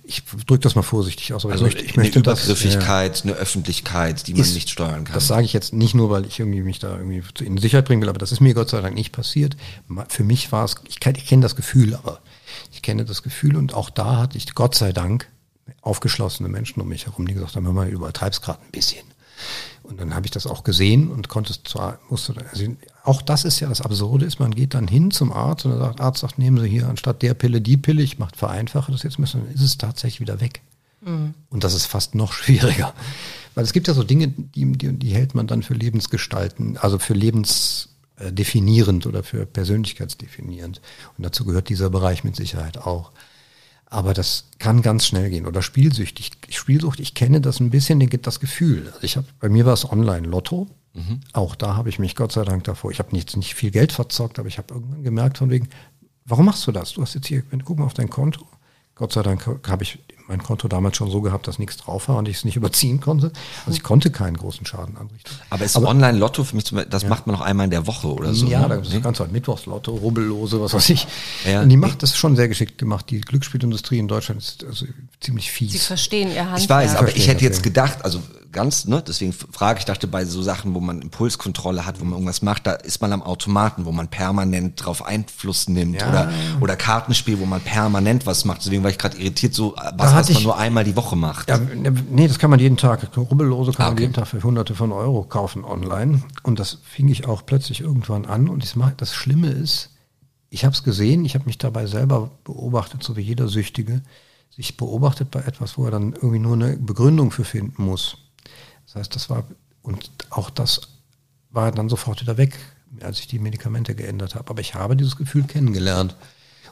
Ich drücke das mal vorsichtig aus, aber also ich möchte, ich möchte eine Übergriffigkeit, das, ja, eine Öffentlichkeit, die man ist, nicht steuern kann. Das sage ich jetzt nicht nur, weil ich irgendwie mich da irgendwie in Sicherheit bringen will, aber das ist mir Gott sei Dank nicht passiert. Für mich war es, ich, ich kenne das Gefühl, aber ich kenne das Gefühl und auch da hatte ich Gott sei Dank aufgeschlossene Menschen um mich herum, die gesagt haben, hör mal, übertreib's gerade ein bisschen. Und dann habe ich das auch gesehen und konnte es zwar, musste, also auch das ist ja das Absurde ist, man geht dann hin zum Arzt und der sagt, Arzt sagt, nehmen Sie hier anstatt der Pille die Pille, ich mache vereinfache das jetzt müssen, dann ist es tatsächlich wieder weg. Mhm. Und das ist fast noch schwieriger. Weil es gibt ja so Dinge, die, die, die hält man dann für Lebensgestalten, also für lebensdefinierend oder für persönlichkeitsdefinierend. Und dazu gehört dieser Bereich mit Sicherheit auch. Aber das kann ganz schnell gehen. Oder spielsüchtig. Spielsucht, ich kenne das ein bisschen, das Gefühl. Also ich habe, bei mir war es Online-Lotto. Mhm. Auch da habe ich mich Gott sei Dank davor. Ich habe nicht, nicht viel Geld verzockt, aber ich habe irgendwann gemerkt von wegen, warum machst du das? Du hast jetzt hier, guck mal auf dein Konto. Gott sei Dank habe ich mein Konto damals schon so gehabt, dass nichts drauf war und ich es nicht überziehen konnte. Also ich konnte keinen großen Schaden anrichten. Aber ist Online-Lotto für mich, zum, das ja. macht man noch einmal in der Woche oder so? Ja, ne? das nee? kannst du halt Mittwochslotto, Rubbellose, was weiß ich. Ja. Und die macht das schon sehr geschickt gemacht. Die Glücksspielindustrie in Deutschland ist also ziemlich fies. Sie verstehen ihr Handwerk. Ich weiß, aber ich hätte jetzt gedacht, also ganz, ne, deswegen frage ich, dachte bei so Sachen, wo man Impulskontrolle hat, wo man irgendwas macht, da ist man am Automaten, wo man permanent drauf Einfluss nimmt ja. oder, oder Kartenspiel, wo man permanent was macht. Deswegen war ich gerade irritiert, so was, was man nur einmal die Woche macht. Ja, nee, das kann man jeden Tag. Rubbellose kann ah, okay. man jeden Tag für hunderte von Euro kaufen online. Und das fing ich auch plötzlich irgendwann an. Und das Schlimme ist, ich habe es gesehen, ich habe mich dabei selber beobachtet, so wie jeder Süchtige, sich beobachtet bei etwas, wo er dann irgendwie nur eine Begründung für finden muss. Das heißt, das war, und auch das war dann sofort wieder weg, als ich die Medikamente geändert habe. Aber ich habe dieses Gefühl kennengelernt.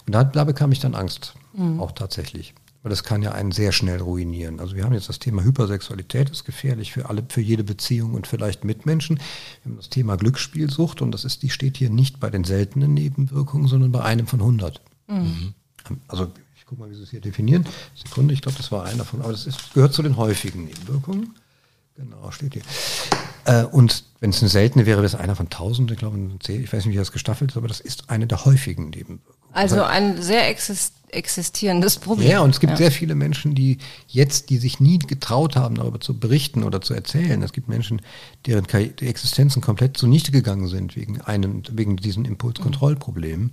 Und da, da bekam ich dann Angst, mhm. auch tatsächlich. Weil das kann ja einen sehr schnell ruinieren. Also wir haben jetzt das Thema Hypersexualität, ist gefährlich für alle, für jede Beziehung und vielleicht Mitmenschen. Wir haben das Thema Glücksspielsucht und das ist, die steht hier nicht bei den seltenen Nebenwirkungen, sondern bei einem von 100. Mhm. Also ich gucke mal, wie Sie es hier definieren. Sekunde, ich glaube, das war einer von, aber das ist, gehört zu den häufigen Nebenwirkungen. Genau, steht hier. Äh, und wenn es eine seltene wäre, wäre es einer von tausend, ich glaube, ich weiß nicht, wie das gestaffelt ist, aber das ist eine der häufigen Nebenwirkungen. Also ein sehr existierendes Problem. Ja, und es gibt ja. sehr viele Menschen, die jetzt, die sich nie getraut haben, darüber zu berichten oder zu erzählen. Es gibt Menschen, deren Existenzen komplett zunichte gegangen sind wegen einem, wegen diesen Impulskontrollproblemen.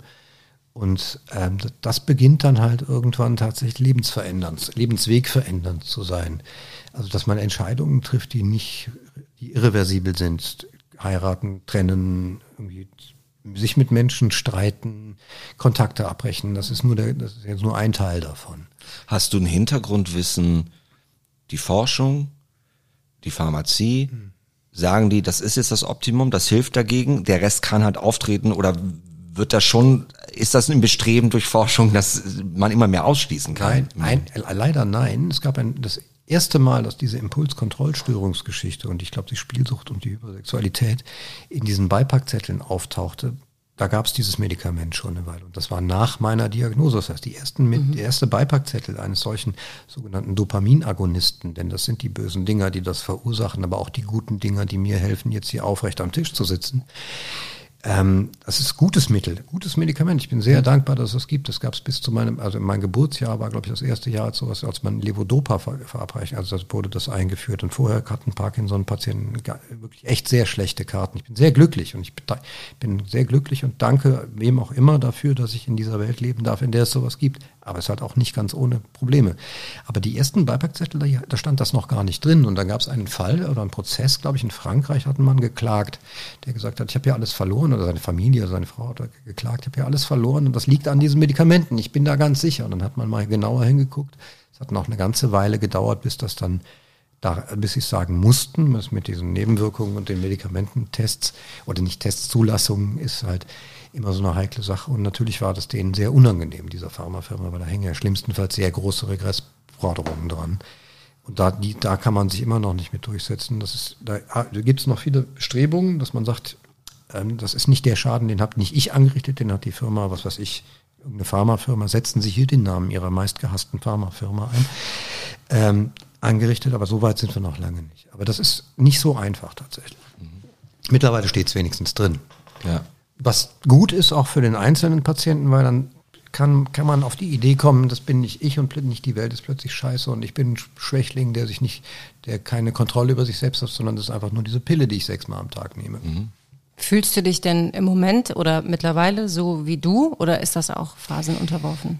Und ähm, das beginnt dann halt irgendwann tatsächlich lebensverändernd, lebenswegverändernd zu sein. Also dass man Entscheidungen trifft, die nicht, die irreversibel sind. Heiraten, trennen, sich mit Menschen streiten, Kontakte abbrechen. Das ist nur der, das ist jetzt nur ein Teil davon. Hast du ein Hintergrundwissen, die Forschung, die Pharmazie? Hm. Sagen die, das ist jetzt das Optimum, das hilft dagegen, der Rest kann halt auftreten oder wird das schon, ist das ein Bestreben durch Forschung, dass man immer mehr ausschließen kann? Nein, nein leider nein. Es gab ein, das erste Mal, dass diese Impulskontrollstörungsgeschichte und ich glaube die Spielsucht und die Hypersexualität in diesen Beipackzetteln auftauchte, da gab es dieses Medikament schon eine Weile. Und das war nach meiner Diagnose. Das heißt, die ersten, mhm. der erste Beipackzettel eines solchen sogenannten Dopaminagonisten, denn das sind die bösen Dinger, die das verursachen, aber auch die guten Dinger, die mir helfen, jetzt hier aufrecht am Tisch zu sitzen. Ähm, das ist gutes Mittel, gutes Medikament. Ich bin sehr dankbar, dass es das gibt. Das gab es bis zu meinem, also mein Geburtsjahr war, glaube ich, das erste Jahr als sowas, als man Levodopa ver verabreicht. Also das wurde das eingeführt. Und vorher hatten Parkinson-Patienten wirklich echt sehr schlechte Karten. Ich bin sehr glücklich und ich bin sehr glücklich und danke wem auch immer dafür, dass ich in dieser Welt leben darf, in der es sowas gibt. Aber es ist halt auch nicht ganz ohne Probleme. Aber die ersten Beipackzettel, da stand das noch gar nicht drin. Und dann gab es einen Fall oder einen Prozess, glaube ich, in Frankreich hat ein Mann geklagt, der gesagt hat, ich habe ja alles verloren, oder seine Familie, seine Frau hat geklagt, ich habe ja alles verloren und das liegt an diesen Medikamenten. Ich bin da ganz sicher. Und dann hat man mal genauer hingeguckt. Es hat noch eine ganze Weile gedauert, bis das dann da, bis sie sagen mussten, was mit diesen Nebenwirkungen und den Medikamententests oder nicht Testzulassungen ist halt immer so eine heikle Sache. Und natürlich war das denen sehr unangenehm, dieser Pharmafirma, weil da hängen ja schlimmstenfalls sehr große Regressforderungen dran. Und da, die, da kann man sich immer noch nicht mit durchsetzen. Das ist, da, ah, gibt es noch viele Bestrebungen, dass man sagt, ähm, das ist nicht der Schaden, den habe nicht ich angerichtet, den hat die Firma, was weiß ich, irgendeine Pharmafirma, setzen Sie hier den Namen Ihrer meistgehassten Pharmafirma ein, ähm, angerichtet, aber so weit sind wir noch lange nicht. Aber das ist nicht so einfach tatsächlich. Mhm. Mittlerweile steht es wenigstens drin. Ja. Was gut ist auch für den einzelnen Patienten, weil dann kann, kann man auf die Idee kommen, das bin nicht ich und nicht die Welt ist plötzlich scheiße und ich bin ein Schwächling, der sich nicht, der keine Kontrolle über sich selbst hat, sondern das ist einfach nur diese Pille, die ich sechsmal am Tag nehme. Mhm. Fühlst du dich denn im Moment oder mittlerweile so wie du oder ist das auch phasenunterworfen?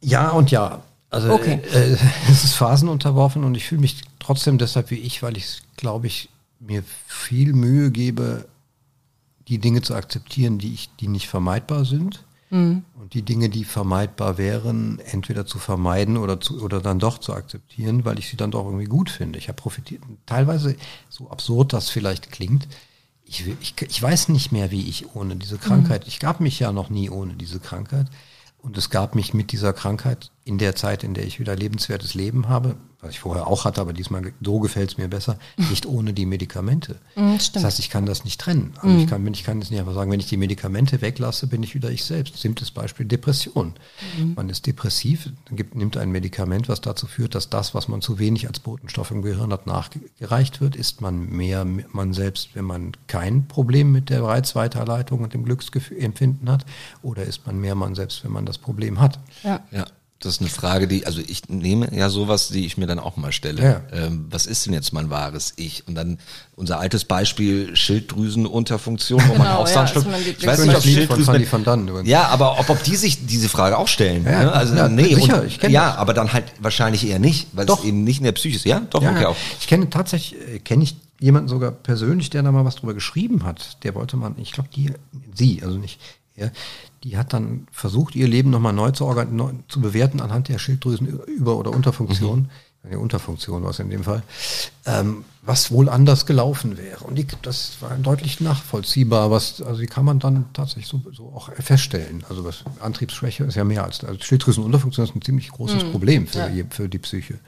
Ja und ja. Also okay. äh, es ist phasenunterworfen und ich fühle mich trotzdem deshalb wie ich, weil ich, glaube ich, mir viel Mühe gebe, die Dinge zu akzeptieren, die, ich, die nicht vermeidbar sind. Mhm. Und die Dinge, die vermeidbar wären, entweder zu vermeiden oder, zu, oder dann doch zu akzeptieren, weil ich sie dann doch irgendwie gut finde. Ich habe profitiert, teilweise, so absurd das vielleicht klingt, ich, ich, ich weiß nicht mehr, wie ich ohne diese Krankheit, mhm. ich gab mich ja noch nie ohne diese Krankheit. Und es gab mich mit dieser Krankheit in der Zeit, in der ich wieder lebenswertes Leben habe, was ich vorher auch hatte, aber diesmal so gefällt es mir besser, nicht ohne die Medikamente. Mm, das heißt, ich kann das nicht trennen. Also mm. ich kann, ich kann jetzt nicht einfach sagen, wenn ich die Medikamente weglasse, bin ich wieder ich selbst. Simples Beispiel Depression. Mm. Man ist depressiv, gibt, nimmt ein Medikament, was dazu führt, dass das, was man zu wenig als Botenstoff im Gehirn hat, nachgereicht wird. Ist man mehr man selbst, wenn man kein Problem mit der Reizweiterleitung und dem Glücksempfinden hat? Oder ist man mehr man selbst, wenn man das Problem hat? Ja. ja. Das ist eine Frage, die, also ich nehme ja sowas, die ich mir dann auch mal stelle. Ja. Ähm, was ist denn jetzt mein wahres Ich? Und dann unser altes Beispiel Schilddrüsenunterfunktion, wo genau, man auch ja, Ich weiß nicht, ob Schilddrüsen. Von, von ja, aber ob, ob die sich diese Frage auch stellen. Ja, ne? Also ja, nee, sicher, und, ich kenne Ja, das. aber dann halt wahrscheinlich eher nicht, weil doch. es eben nicht in der Psyche ist. Ja, doch, ja, okay auch. Ich kenne tatsächlich, äh, kenne ich jemanden sogar persönlich, der da mal was drüber geschrieben hat. Der wollte man, ich glaube, die, sie, also nicht er, die hat dann versucht, ihr Leben nochmal neu zu, neu zu bewerten anhand der Schilddrüsenüber- oder Unterfunktion. Mhm. Die Unterfunktion war es in dem Fall, ähm, was wohl anders gelaufen wäre. Und die, das war deutlich nachvollziehbar, was, also die kann man dann tatsächlich so, so auch feststellen. Also was Antriebsschwäche ist ja mehr als, also Schilddrüsenunterfunktion ist ein ziemlich großes mhm. Problem für, ja. für die Psyche.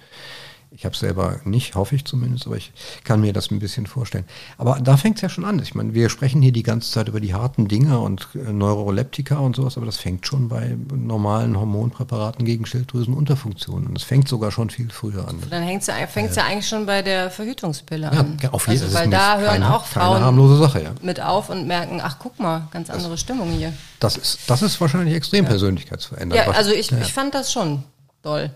Ich habe selber nicht, hoffe ich zumindest, aber ich kann mir das ein bisschen vorstellen. Aber da fängt es ja schon an. Ich meine, wir sprechen hier die ganze Zeit über die harten Dinge und äh, Neuroleptika und sowas, aber das fängt schon bei normalen Hormonpräparaten gegen Schilddrüsenunterfunktionen an. Das fängt sogar schon viel früher an. Dann fängt es äh, ja eigentlich schon bei der Verhütungspille an. Ja, auf jeden also, Weil da hören keine, auch Frauen Sache, ja. mit auf und merken, ach guck mal, ganz andere das, Stimmung hier. Das ist, das ist wahrscheinlich extrem ja. persönlichkeitsverändernd. Ja, also ich, ich fand das schon doll.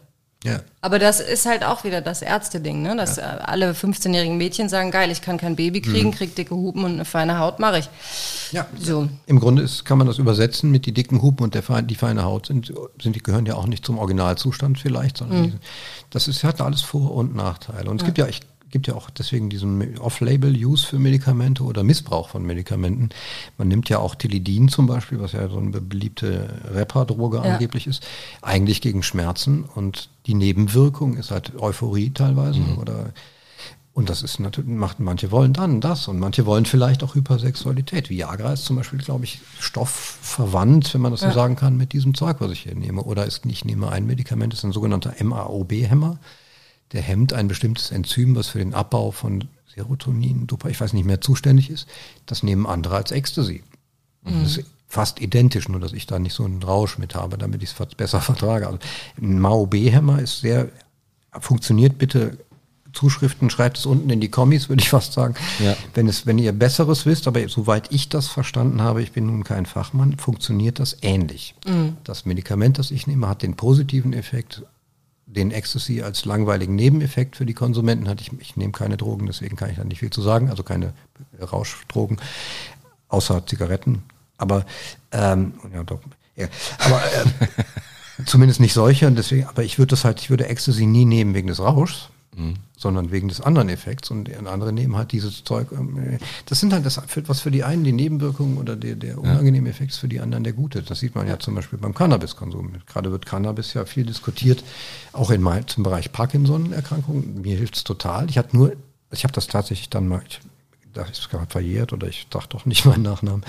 Ja. Aber das ist halt auch wieder das Ärzte-Ding, ne? dass ja. alle 15-jährigen Mädchen sagen, geil, ich kann kein Baby kriegen, mhm. krieg dicke Hupen und eine feine Haut, mache ich. Ja, so. im Grunde ist, kann man das übersetzen mit die dicken Hupen und der, die feine Haut sind, sind, die gehören ja auch nicht zum Originalzustand vielleicht, sondern mhm. die, das ist, hat alles Vor- und Nachteile. Und es ja. gibt ja, ich gibt ja auch deswegen diesen Off-Label-Use für Medikamente oder Missbrauch von Medikamenten. Man nimmt ja auch Tilidin zum Beispiel, was ja so eine beliebte Rapper-Droge ja. angeblich ist, eigentlich gegen Schmerzen und die Nebenwirkung ist halt Euphorie teilweise mhm. oder und das ist natürlich, macht, manche wollen dann das und manche wollen vielleicht auch Hypersexualität. Viagra ist zum Beispiel, glaube ich, stoffverwandt, wenn man das ja. so sagen kann, mit diesem Zeug, was ich hier nehme. Oder ist, ich nehme ein Medikament, das ist ein sogenannter MAOB-Hämmer der hemmt ein bestimmtes Enzym, was für den Abbau von Serotonin, Dopa, ich weiß nicht mehr, zuständig ist. Das nehmen andere als Ecstasy. Das ist fast identisch, nur dass ich da nicht so einen Rausch mit habe, damit ich es besser vertrage. Also ein Mao B-Hämmer ist sehr, funktioniert bitte Zuschriften, schreibt es unten in die Kommis, würde ich fast sagen. Ja. Wenn es, wenn ihr Besseres wisst, aber soweit ich das verstanden habe, ich bin nun kein Fachmann, funktioniert das ähnlich. Das Medikament, das ich nehme, hat den positiven Effekt, den Ecstasy als langweiligen Nebeneffekt für die Konsumenten hat. Ich, ich nehme keine Drogen, deswegen kann ich da nicht viel zu sagen, also keine Rauschdrogen, außer Zigaretten. Aber ähm, ja, doch, ja. aber äh, zumindest nicht solche. Und deswegen, aber ich würde das halt, ich würde Ecstasy nie nehmen wegen des Rauschs, sondern wegen des anderen Effekts. Und andere nehmen halt dieses Zeug. ähm, Das sind halt das, für- was für die einen die Nebenwirkungen oder der, der unangenehme Effekt ist für die anderen der gute. Das sieht man ja zum Beispiel beim Cannabiskonsum. Gerade wird Cannabis ja viel diskutiert, auch in mein, zum Bereich Parkinson-Erkrankungen. Mir hilft es total. Ich hatte nur, ich habe das tatsächlich dann mal, ich, das ist gerade verjährt oder ich dachte doch nicht meinen Nachnamen.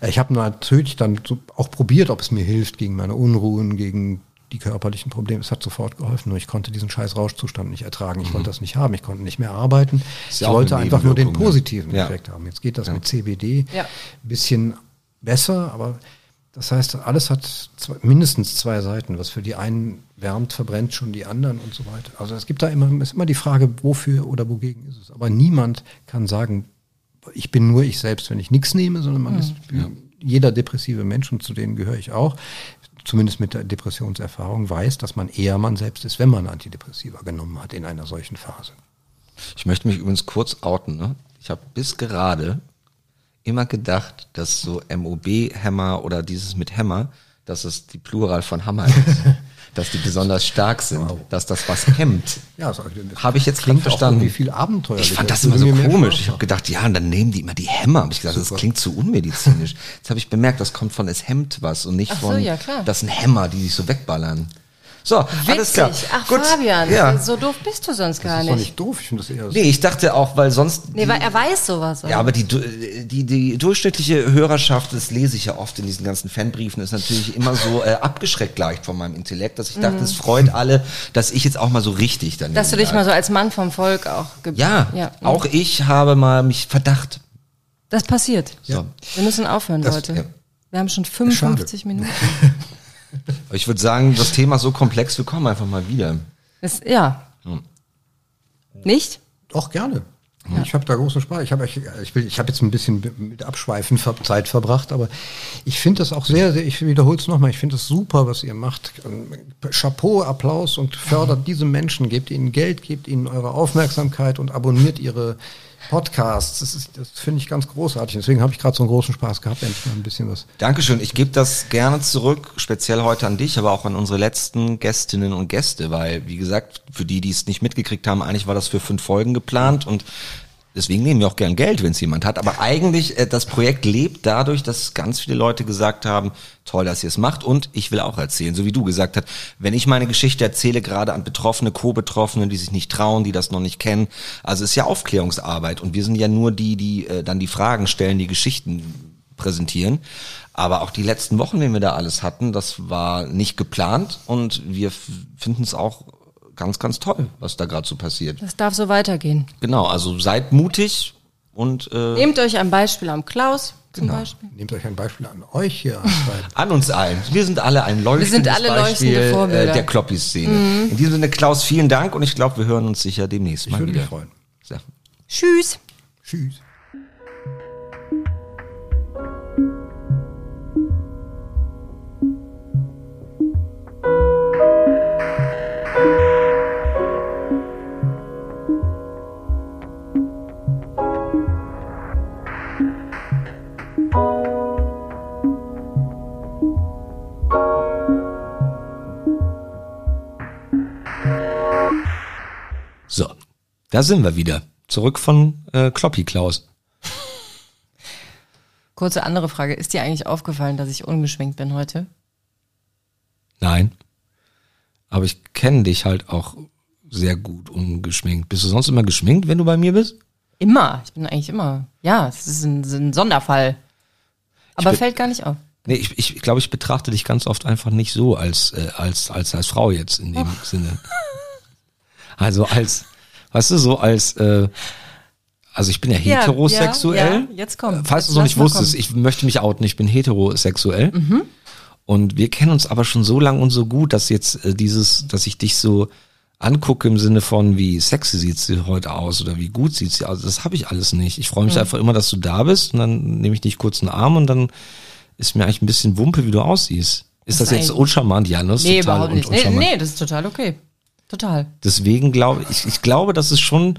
Äh, Ich habe natürlich dann so auch probiert, ob es mir hilft gegen meine Unruhen, gegen die körperlichen Probleme. Es hat sofort geholfen, nur ich konnte diesen scheiß Rauschzustand nicht ertragen. Ich konnte das nicht haben. Ich konnte nicht mehr arbeiten. Mhm. Ist Ich ja wollte einfach nur den ne? positiven Ja. Effekt haben. Jetzt geht das mit CBD Ja. ein bisschen besser, aber das heißt, alles hat zwei, mindestens zwei Seiten. Was für die einen wärmt, verbrennt schon die anderen und so weiter. Also es gibt da immer, ist immer die Frage, wofür oder wogegen ist es. Aber niemand kann sagen, ich bin nur ich selbst, wenn ich nichts nehme, sondern man ist jeder depressive Mensch, und zu denen gehöre ich auch, zumindest mit der Depressionserfahrung, weiß, dass man eher man selbst ist, wenn man Antidepressiva genommen hat in einer solchen Phase. Ich möchte mich übrigens kurz outen. Ne? Ich habe bis gerade immer gedacht, dass so MOB-Hämmer oder dieses mit Hämmer, dass es die Plural von Hammer ist. dass die besonders stark sind, dass das was hemmt. Ja, das Habe ich jetzt klingt verstanden. irgendwie viel Abenteuer. Ich fand das immer so komisch. Ich habe gedacht, ja, und dann nehmen die immer die Hämmer. Hab ich gesagt, das Super. klingt zu unmedizinisch. Jetzt habe ich bemerkt, das kommt von es hemmt was und nicht Ach so, von ja, das sind Hämmer, die sich so wegballern. So, alles klar. Witzig. Ach, Gut. Fabian, Ja. so doof bist du sonst gar Das ist doch nicht. nicht doof, ich finde das eher Nee, ich dachte auch, weil sonst Nee, weil er weiß sowas. Ja, aber die, die, die durchschnittliche Hörerschaft, das lese ich ja oft in diesen ganzen Fanbriefen, ist natürlich immer so äh, abgeschreckt leicht von meinem Intellekt, dass ich dachte, es freut alle, dass ich jetzt auch mal so richtig Mhm. Dass du dich mal so als Mann vom Volk auch Ja, ja. auch ich habe mal mich verdacht. Das passiert. So. Wir müssen aufhören, Das- Leute. ja. Wir haben schon 55 Minuten. Ich würde sagen, das Thema ist so komplex, wir kommen einfach mal wieder. Das, ja. Hm. Nicht? Doch, gerne. Ich habe da großen Spaß. Ich habe ich, ich, will- ich hab jetzt ein bisschen mit Abschweifen Zeit verbracht, aber ich finde das auch sehr, sehr ich wiederhole es nochmal, ich finde es super, was ihr macht. Chapeau, Applaus und fördert diese Menschen, gebt ihnen Geld, gebt ihnen eure Aufmerksamkeit und abonniert ihre Podcasts. Das, das finde ich ganz großartig. Deswegen habe ich gerade so einen großen Spaß gehabt, endlich mal ein bisschen was. Dankeschön. Ich gebe das gerne zurück, speziell heute an dich, aber auch an unsere letzten Gästinnen und Gäste, weil, wie gesagt, für die, die es nicht mitgekriegt haben, eigentlich war das für fünf Folgen geplant und deswegen nehmen wir auch gern Geld, wenn es jemand hat. Aber eigentlich, äh, das Projekt lebt dadurch, dass ganz viele Leute gesagt haben, toll, dass ihr es macht und ich will auch erzählen, so wie du gesagt hast, wenn ich meine Geschichte erzähle, gerade an Betroffene, Co-Betroffene, die sich nicht trauen, die das noch nicht kennen, also es ist ja Aufklärungsarbeit und wir sind ja nur die, die äh, dann die Fragen stellen, die Geschichten präsentieren. Aber auch die letzten Wochen, wenn wir da alles hatten, das war nicht geplant und wir finden es auch ganz, ganz toll, was da gerade so passiert. Das darf so weitergehen. Genau, also seid mutig und äh, Nehmt euch ein Beispiel am Klaus zum Genau. Beispiel. Nehmt euch ein Beispiel an euch hier an uns allen. Wir sind alle ein leuchtendes alle Beispiel leuchtende Vorbilder. Mhm. äh, der Kloppi-Szene. In diesem Sinne, Klaus, vielen Dank und ich glaube, wir hören uns sicher demnächst mal würde wieder. mich freuen. So. Tschüss. Tschüss. Da sind wir wieder. Zurück von äh, Kloppi Klaus. Kurze andere Frage. Ist dir eigentlich aufgefallen, dass ich ungeschminkt bin heute? Nein. Aber ich kenne dich halt auch sehr gut ungeschminkt. Bist du sonst immer geschminkt, wenn du bei mir bist? Immer. Ich bin eigentlich immer. Ja, es ist ein, ein Sonderfall. Aber fällt gar nicht auf. Nee, ich, ich glaube, ich betrachte dich ganz oft einfach nicht so als, äh, als, als, als Frau jetzt in dem Sinne. Also als, weißt du, so als, äh, Also ich bin ja heterosexuell. ja, ja, jetzt komm. Falls Jetzt du es noch nicht wusstest, kommen. ich möchte mich outen, ich bin heterosexuell. Mhm. Und wir kennen uns aber schon so lang und so gut, dass jetzt äh, dieses, dass ich dich so angucke im Sinne von, wie sexy sieht sie heute aus oder wie gut sieht sie aus. Das habe ich alles nicht. Ich freue mich Mhm. einfach immer, dass du da bist und dann nehme ich dich kurz in den Arm und dann ist mir eigentlich ein bisschen Wumpe, wie du aussiehst. Ist das, ist jetzt uncharmant? Ja, ne? Nee, total überhaupt nicht. Nee, nee, das ist total okay. Total. Deswegen glaube ich, ich glaube, dass es schon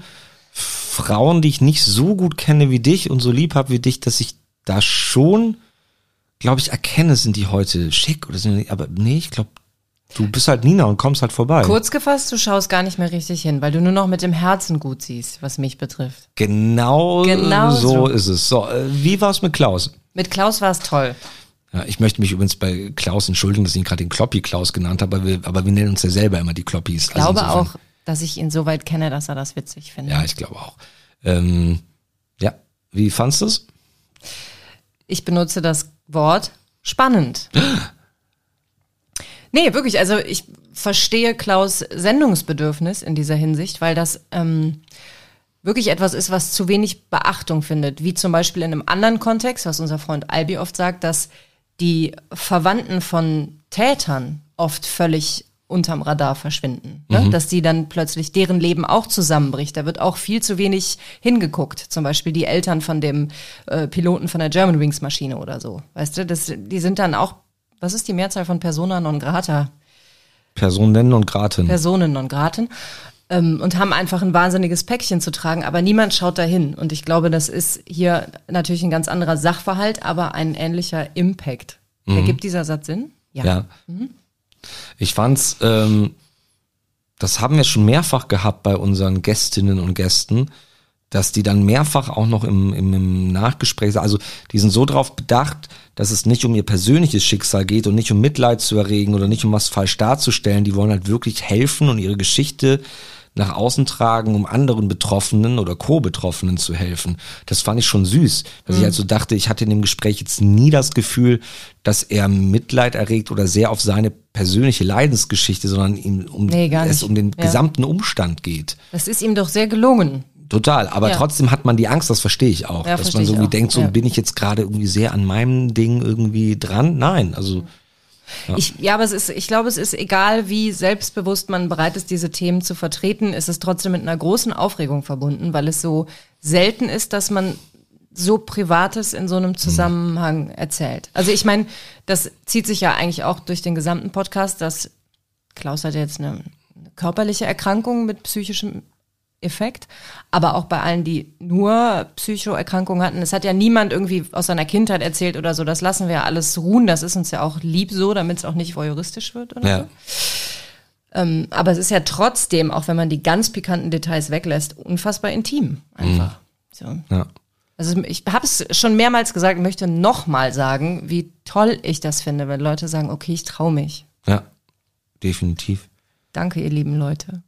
Frauen, die ich nicht so gut kenne wie dich und so lieb habe wie dich, dass ich da schon, glaube ich, erkenne, sind die heute schick oder sind die, aber nee, ich glaube, du bist halt Nina und kommst halt vorbei. Kurz gefasst, du schaust gar nicht mehr richtig hin, weil du nur noch mit dem Herzen gut siehst, was mich betrifft. Genau, Genau so, so. ist es. So, äh, wie war's mit Klaus? Mit Klaus war es toll. Ja, ich möchte mich übrigens bei Klaus entschuldigen, dass ich ihn gerade den Kloppi Klaus genannt habe, aber wir, aber wir nennen uns ja selber immer die Kloppis. Ich glaube insofern- auch, dass ich ihn so weit kenne, dass er das witzig findet. Ja, ich glaube auch. Ähm, ja, wie fandst du's? Ich benutze das Wort spannend. Nee, wirklich, also ich verstehe Klaus Sendungsbedürfnis in dieser Hinsicht, weil das ähm, wirklich etwas ist, was zu wenig Beachtung findet. Wie zum Beispiel in einem anderen Kontext, was unser Freund Albi oft sagt, dass die Verwandten von Tätern oft völlig unterm Radar verschwinden. Ne? Dass die dann plötzlich deren Leben auch zusammenbricht. Da wird auch viel zu wenig hingeguckt. Zum Beispiel die Eltern von dem äh, Piloten von der German Wings Maschine oder so. Weißt du, das, die sind dann auch, was ist die Mehrzahl von Persona non grata? Person nennen und graten. Personen non graten. Ähm, und haben einfach ein wahnsinniges Päckchen zu tragen, aber niemand schaut dahin. Und ich glaube, das ist hier natürlich ein ganz anderer Sachverhalt, aber ein ähnlicher Impact. Ergibt dieser Satz Sinn? Ja. Ich fand's, ähm, das haben wir schon mehrfach gehabt bei unseren Gästinnen und Gästen, dass die dann mehrfach auch noch im, im, im Nachgespräch, also die sind so drauf bedacht, dass es nicht um ihr persönliches Schicksal geht und nicht um Mitleid zu erregen oder nicht um was falsch darzustellen. Die wollen halt wirklich helfen und ihre Geschichte nach außen tragen, um anderen Betroffenen oder Co-Betroffenen zu helfen. Das fand ich schon süß, dass ich also dachte, ich hatte in dem Gespräch jetzt nie das Gefühl, dass er Mitleid erregt oder sehr auf seine persönliche Leidensgeschichte, sondern ihm um Nee, es um den Ja. gesamten Umstand geht. Das ist ihm doch sehr gelungen. Total, aber Ja. trotzdem hat man die Angst, das verstehe ich auch, Ja, dass man so irgendwie denkt, so bin ich jetzt gerade irgendwie sehr an meinem Ding irgendwie dran. Nein, also Ich, ja, aber es ist, ich glaube, es ist egal, wie selbstbewusst man bereit ist, diese Themen zu vertreten, ist es trotzdem mit einer großen Aufregung verbunden, weil es so selten ist, dass man so Privates in so einem Zusammenhang erzählt. Also ich meine, das zieht sich ja eigentlich auch durch den gesamten Podcast, dass Klaus hat jetzt eine, eine körperliche Erkrankung mit psychischem Effekt, aber auch bei allen, die nur Psychoerkrankungen hatten. Es hat ja niemand irgendwie aus seiner Kindheit erzählt oder so. Das lassen wir ja alles ruhen. Das ist uns ja auch lieb so, damit es auch nicht voyeuristisch wird oder ja. so. Ähm, aber es ist ja trotzdem, auch wenn man die ganz pikanten Details weglässt, unfassbar intim einfach. So. ja. Also ich habe es schon mehrmals gesagt, möchte nochmal sagen, wie toll ich das finde, wenn Leute sagen, okay, ich traue mich. Ja, definitiv. Danke, ihr lieben Leute.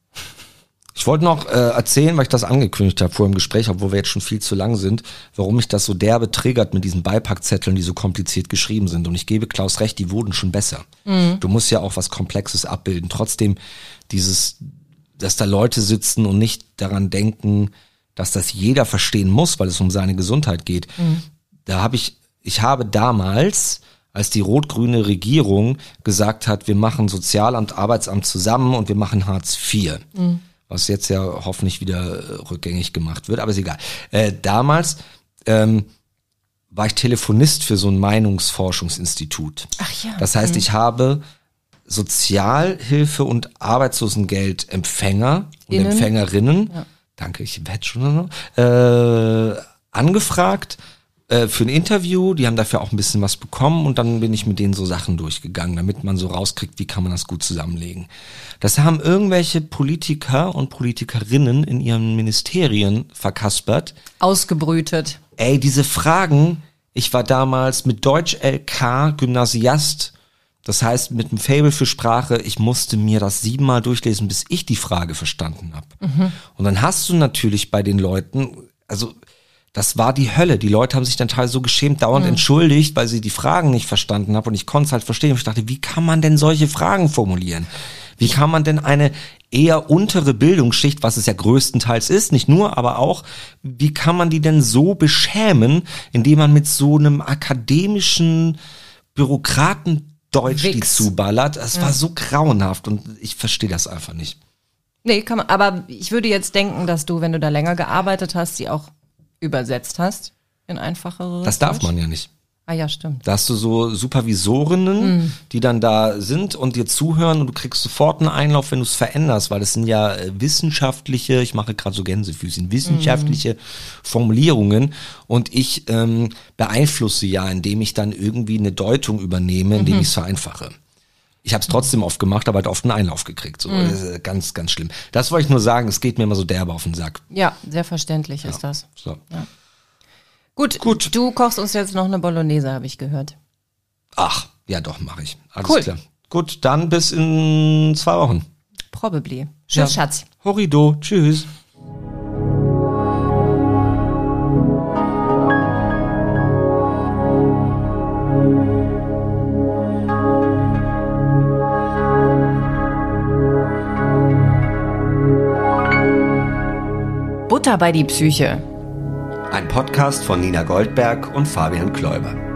Ich wollte noch äh, erzählen, weil ich das angekündigt habe vor dem Gespräch, obwohl wir jetzt schon viel zu lang sind, warum mich das so derbe triggert mit diesen Beipackzetteln, die so kompliziert geschrieben sind. Und ich gebe Klaus recht, die wurden schon besser. Du musst ja auch was Komplexes abbilden. Trotzdem dieses, dass da Leute sitzen und nicht daran denken, dass das jeder verstehen muss, weil es um seine Gesundheit geht. Da habe ich, ich habe damals als die rot-grüne Regierung gesagt hat, wir machen Sozialamt, Arbeitsamt zusammen und wir machen Hartz IV was jetzt ja hoffentlich wieder äh, rückgängig gemacht wird, aber ist egal. Äh, damals ähm, war ich Telefonist für so ein Meinungsforschungsinstitut. Ach ja. Das heißt, ich habe Sozialhilfe und Arbeitslosengeldempfänger und Innen. Empfängerinnen, danke, ich werde schon noch, äh, angefragt äh, für ein Interview. Die haben dafür auch ein bisschen was bekommen und dann bin ich mit denen so Sachen durchgegangen, damit man so rauskriegt, wie kann man das gut zusammenlegen. Das haben irgendwelche Politiker und Politikerinnen in ihren Ministerien verkaspert. Ausgebrütet. Ey, diese Fragen, ich war damals mit Deutsch LK Gymnasiast, das heißt mit einem Fable für Sprache, ich musste mir das siebenmal durchlesen, bis ich die Frage verstanden habe. Und dann hast du natürlich bei den Leuten, also das war die Hölle. Die Leute haben sich dann teilweise so geschämt, dauernd entschuldigt, weil sie die Fragen nicht verstanden haben und ich konnte es halt verstehen. Und ich dachte, wie kann man denn solche Fragen formulieren? Wie kann man denn eine eher untere Bildungsschicht, was es ja größtenteils ist, nicht nur, aber auch, wie kann man die denn so beschämen, indem man mit so einem akademischen Bürokratendeutsch die Wix. zuballert? Das war so grauenhaft und ich verstehe das einfach nicht. Nee, kann man, aber ich würde jetzt denken, dass du, wenn du da länger gearbeitet hast, sie auch übersetzt hast in einfachere. Das darf Deutsch. man ja nicht. Ah ja, stimmt. Da hast du so Supervisorinnen, Mhm. die dann da sind und dir zuhören und du kriegst sofort einen Einlauf, wenn du es veränderst, weil das sind ja äh, wissenschaftliche, ich mache gerade so Gänsefüßchen, wissenschaftliche Formulierungen und ich ähm, beeinflusse ja, indem ich dann irgendwie eine Deutung übernehme, indem ich es vereinfache. Ich habe es trotzdem oft gemacht, aber halt oft einen Einlauf gekriegt. So, ist, äh, ganz, ganz schlimm. Das wollte ich nur sagen, es geht mir immer so derbe auf den Sack. Ja, sehr verständlich ist das. So. Gut, Gut. Du kochst uns jetzt noch eine Bolognese, habe ich gehört. Ach, ja doch, mache ich. Alles Cool. klar. Gut, dann bis in zwei Wochen. Probably. Tschüss, Ja. Schatz. Horrido, tschüss. Butter bei die Psyche. Ein Podcast von Nina Goldberg und Fabian Kläuber.